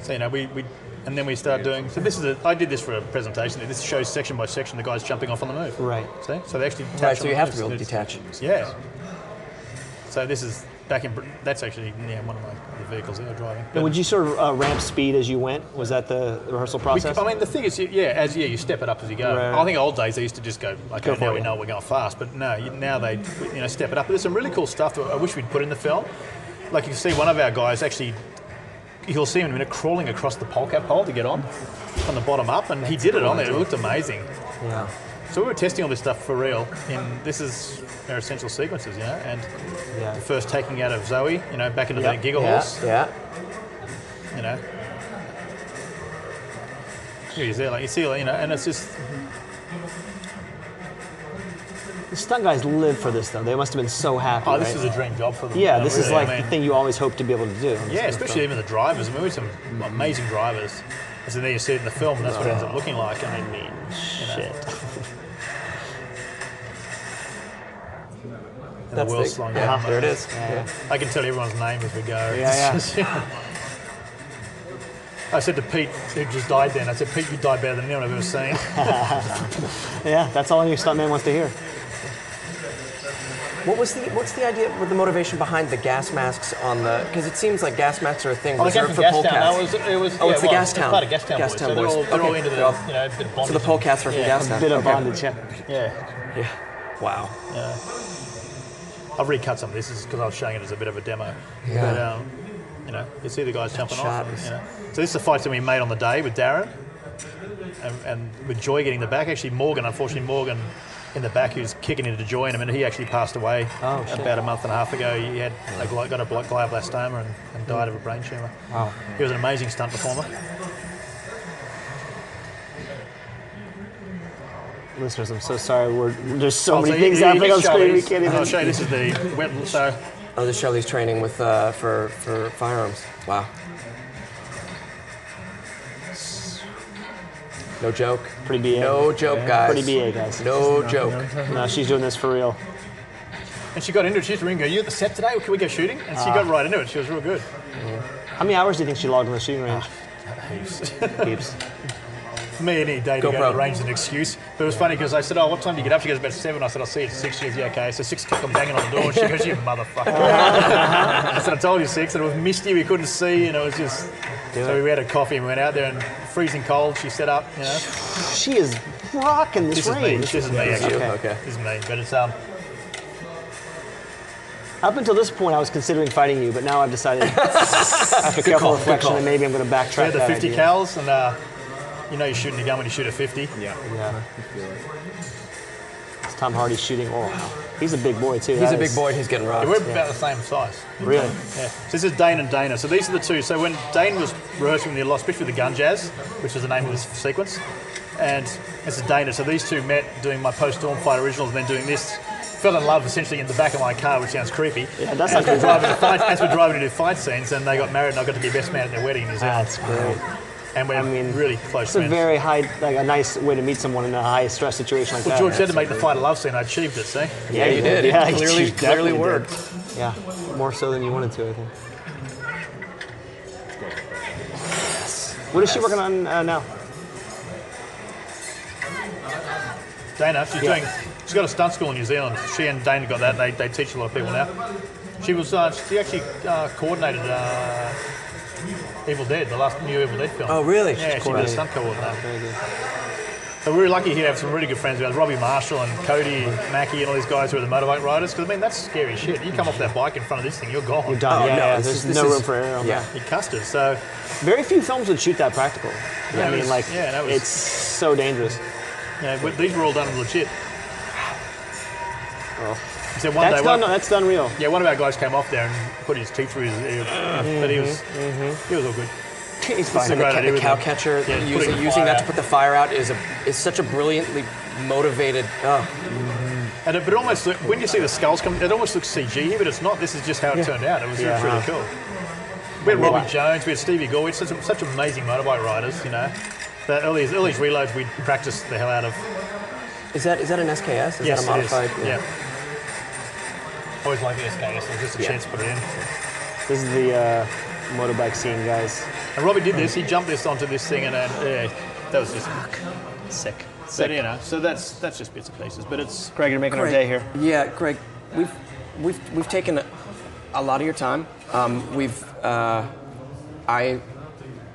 So you know, we, we and then we start doing. So this is a, I did this for a presentation. This shows section by section the guys jumping off on the move. Right. See, so they actually detach Right, so you have to move. be able to detach. Yeah. So this is back in. That's actually yeah one of my the vehicles that I'm driving. And would you sort of uh, ramp speed as you went? Was that the rehearsal We- process? I mean, the thing is, yeah, as yeah, you step it up as you go. Right. I think old days they used to just go, okay, Go now we know we're going fast, but no, you, now they you know step it up. But there's some really cool stuff that I wish we'd put in the film. Like you can see, one of our guys actually, you'll see him in a minute crawling across the polecat pole to get on, from the bottom up, and he did it on there. It looked amazing. yeah. So we were testing all this stuff for real. In this is our essential sequences, you know, and Yeah. the first taking out of Zoe, you know, back into Yep. the Giga Yeah, horse, yeah. you know. He's there, like you see, like, you know, and it's just The stunt guys live for this though. They must have been so happy. Oh, this right? is a dream job for them. yeah, you know, this is like I mean, the thing you always hope to be able to do. Yeah, especially even the drivers. I mean, we had some amazing drivers. As in there you see it in the film, and that's what it ends up looking like. I mean, Shit. And the That's world's the- slowing yeah, down. there it is. Yeah. I can tell everyone's name as we go. Yeah, It's just- I said to Pete, who just died then, I said, Pete, you died better than anyone I've ever seen. Yeah, that's all your stuntman wants to hear. What was the what's the idea with the motivation behind the gas masks on the? Because it seems like gas masks are a thing Oh, reserved for Gastown. polecats. No, it was, it was, Oh, yeah, it's the it was. Gastown. part of Gastown, boys. Gastown So they're boys. all, they're all Okay. into the, Well, you know, bit So the bondage. polecats are from Yeah. Gastown. Bit of Okay. bondage, yeah. Yeah. Yeah. Wow. I've recut some of this because I was showing it as a bit of a demo. Yeah. But, um, you know, you see the guys jumping shot off. is- You know. So this is a fight that we made on the day with Darren, and, and with Joy getting the back. Actually, Morgan, unfortunately, Morgan in the back who's kicking into Joy in a minute. He actually passed away Oh, about a month and a half ago. He had a, got a glioblastoma and, and died of a brain tumour. Wow. He was an amazing stunt performer. Listeners, I'm so sorry. We're, there's so Oh, many things he- happening he on screen. We can't even. I'll show you. This is the wet. So Oh, this Charlize training with uh, for for firearms. Wow. No joke. Pretty BA. No joke, guys. Pretty BA, guys. No joke. No, she's doing this for real. and she got into it. She used to ring go, "You at the set today? Can we go shooting?" And she Ah. got right into it. She was real good. How many hours do you think she logged on the shooting range? Heaps. Me any day to GoPro. go to the range is an excuse. But it was funny because I said, "Oh, what time do you get up?" She goes, "About seven. I said, "I'll see you at six. She goes, "Yeah, okay." So six o'clock, I'm banging on the door. And she goes, "You motherfucker!" I said, "I told you six. And it was misty. We couldn't see, and it was just. Do so it. we had a coffee and we went out there and freezing cold. She set up. You know, She is rocking this, this is me. range. This is me. This Actually. Okay. Okay. this is me. But it's um. Up until this point, I was considering fighting you, but now I've decided, after careful call, good reflection, call. that maybe I'm going to We backtrack had the that 50 idea. cals, and uh, you know you're shooting a gun when you shoot a 50. Yeah. Yeah. It's Tom Hardy shooting. Oh, wow. He's a big boy too. He's That a big is- boy and he's getting rocked. We're about the same size. Really? Yeah. So this is Dane and Dayna. So these are the two. So when Dane was rehearsing the Lost, especially with the gun jazz, which is the name of this sequence, and this is Dayna. So these two met doing my post Storm Fight originals and then doing this. Fell in love essentially in the back of my car, which sounds creepy. Yeah, that's as not we're driving to fight, as we're driving to do fight scenes, and they got married, and I got to be best man at their wedding in New Zealand. That's great. And we're I mean, really close It's a friends. very high, like a nice way to meet someone in a high stress situation like well, that. George said to make the fight a love scene. I achieved it. See. Yeah, you did. Yeah, it you clearly, definitely clearly did. worked. Yeah, more so than you wanted to, I think. Yes. What is she working on uh, now? Dayna, she's Yeah. doing. She's got a stunt school in New Zealand. She and Dana got that. They, they teach a lot of people now. She was. Uh, she actually uh, coordinated uh, Evil Dead, the last new Evil Dead film. Oh, really? Yeah, she was a stunt coordinator. Very. So we were lucky here to have some really good friends. We had Robbie Marshall and Cody Mackey and all these guys who are the motorbike riders. Because I mean, that's scary shit. You come off that bike in front of this thing, you're gone. You're done. Oh, yeah, no, yeah. There's this no is- room for error on yeah. that. You're custard. So Very few films would shoot that practical. Yeah, I mean, was- like, yeah, that was- it's so dangerous. you know, these were all done legit. He said one That's day, done. one, That's done real. yeah, one of our guys came off there and put his teeth through his ear, but he was mm-hmm. he was all good. He's It's a fine. great Ca- idea the cow catcher, yeah, using, using that fire to put the fire out is a is such a brilliantly motivated. Oh, mm-hmm. And it, but it almost look, when you see the skulls come, it almost looks CG, but it's not. This is just how it turned out. It was Yeah. really cool. We had Robbie Jones, we had Stevie Gore, we had such, such amazing motorbike riders, you know. The earliest, earliest reloads we practiced the hell out of. is that is that an SKS? Is yes, that a modified? it is. Yeah. Always like the SKS, there's just a Yeah. chance to put it in. This is the uh, motorbike scene, guys. And Robbie did this, he jumped this onto this thing, and uh, yeah, that was just Sick. But, you know, so that's that's just bits and pieces. But it's Greg, you're making our day here. Yeah, Greg, we've we've we've taken a, a lot of your time. Um, we've uh, I.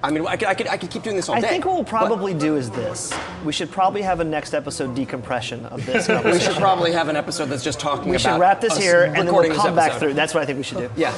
I mean, I could, I, could, I could keep doing this all I day. I think what we'll but probably do is this. We should probably have a next episode decompression of this We should probably have an episode that's just talking We about. We should wrap this here and then we'll come back through. That's what I think we should do. Yeah.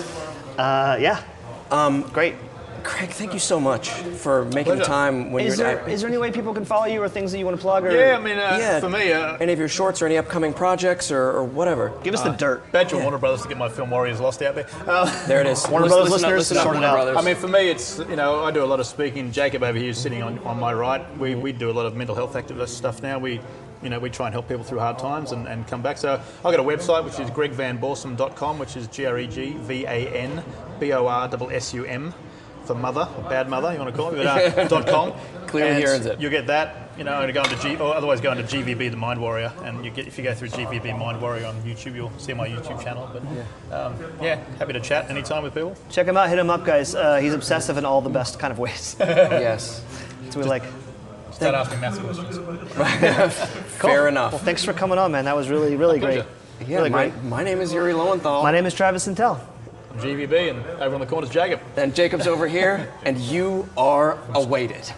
Uh, yeah. Um, Great. Craig, thank you so much for making the Pleasure. time when Is you're there, is there any way people can follow you or things that you want to plug? Or yeah, I mean, uh, yeah, for me, uh, any of your shorts or any upcoming projects or, or whatever. give us the dirt. Badger Warner Brothers to get my film Warriors Lost out there. Uh, There it is. Warner Brothers listen listeners, listen up, sort it Warner. Brothers. I mean, for me, it's you know, I do a lot of speaking. Jacob over here is sitting on, on my right. We, we do a lot of mental health activist stuff now. We you know we try and help people through hard times and, and come back. So I've got a website which is gregvanborssum.com, which is G R E G V A N B O R S S U M for mother, or bad mother, you want to call it, but, uh, dot com. Clearly And earns it. You get that, you know, and go into G, or otherwise go into GVB, the Mind Warrior, and you get if you go through GVB Mind Warrior on YouTube, you'll see my YouTube channel. But um, yeah, happy to chat anytime with people. Check him out. Hit him up, guys. Uh, he's obsessive in all the best kind of ways. yes. so we like. Start asking math questions. Fair enough. Well, thanks for coming on, man. That was really, really great. yeah, really my, great. my name is Yuri Lowenthal. My name is Travis Sintel. GVB, and over on the corner is Jacob. And Jacob's over here, and you are awaited.